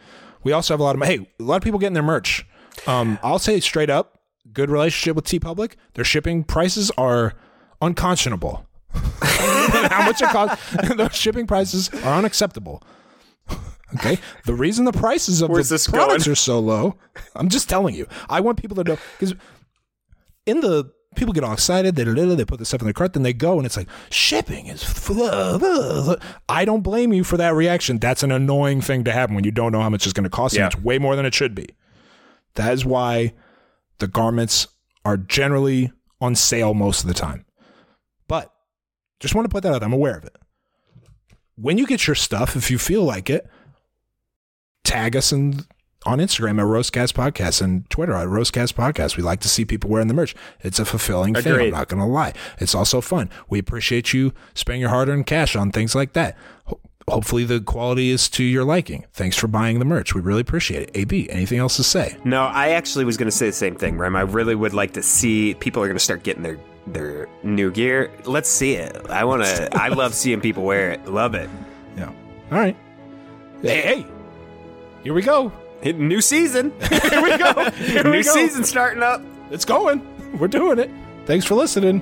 We also have a lot of hey, a lot of people getting their merch. Um, I'll say straight up, good relationship with TeePublic. Their shipping prices are unconscionable. [laughs] How much it costs? [laughs] Those shipping prices are unacceptable. Okay, the reason the prices of Where's the this products going? are so low, I'm just telling you. I want people to know because in the people get all excited. They they put the stuff in their cart, then they go, and it's like shipping is. Uh, uh, uh. I don't blame you for that reaction. That's an annoying thing to happen when you don't know how much it's going to cost. Yeah. And it's way more than it should be. That is why the garments are generally on sale most of the time. But just want to put that out. there. I'm aware of it. When you get your stuff, if you feel like it, tag us in, on Instagram at Roastcast Podcast and Twitter at Roastcast Podcast. We like to see people wearing the merch. It's a fulfilling thing. I'm not going to lie. It's also fun. We appreciate you spending your hard earned cash on things like that. Ho- Hopefully, the quality is to your liking. Thanks for buying the merch. We really appreciate it. AB, anything else to say? No, I actually was going to say the same thing, Rem. I really would like to see people are going to start getting their their new gear. Let's see it. I want to. I [laughs] love seeing people wear it. Love it. Yeah. All right. Hey, hey. Here we go. New season. [laughs] Here we go. [laughs] Here we New go. season starting up. It's going. We're doing it. Thanks for listening.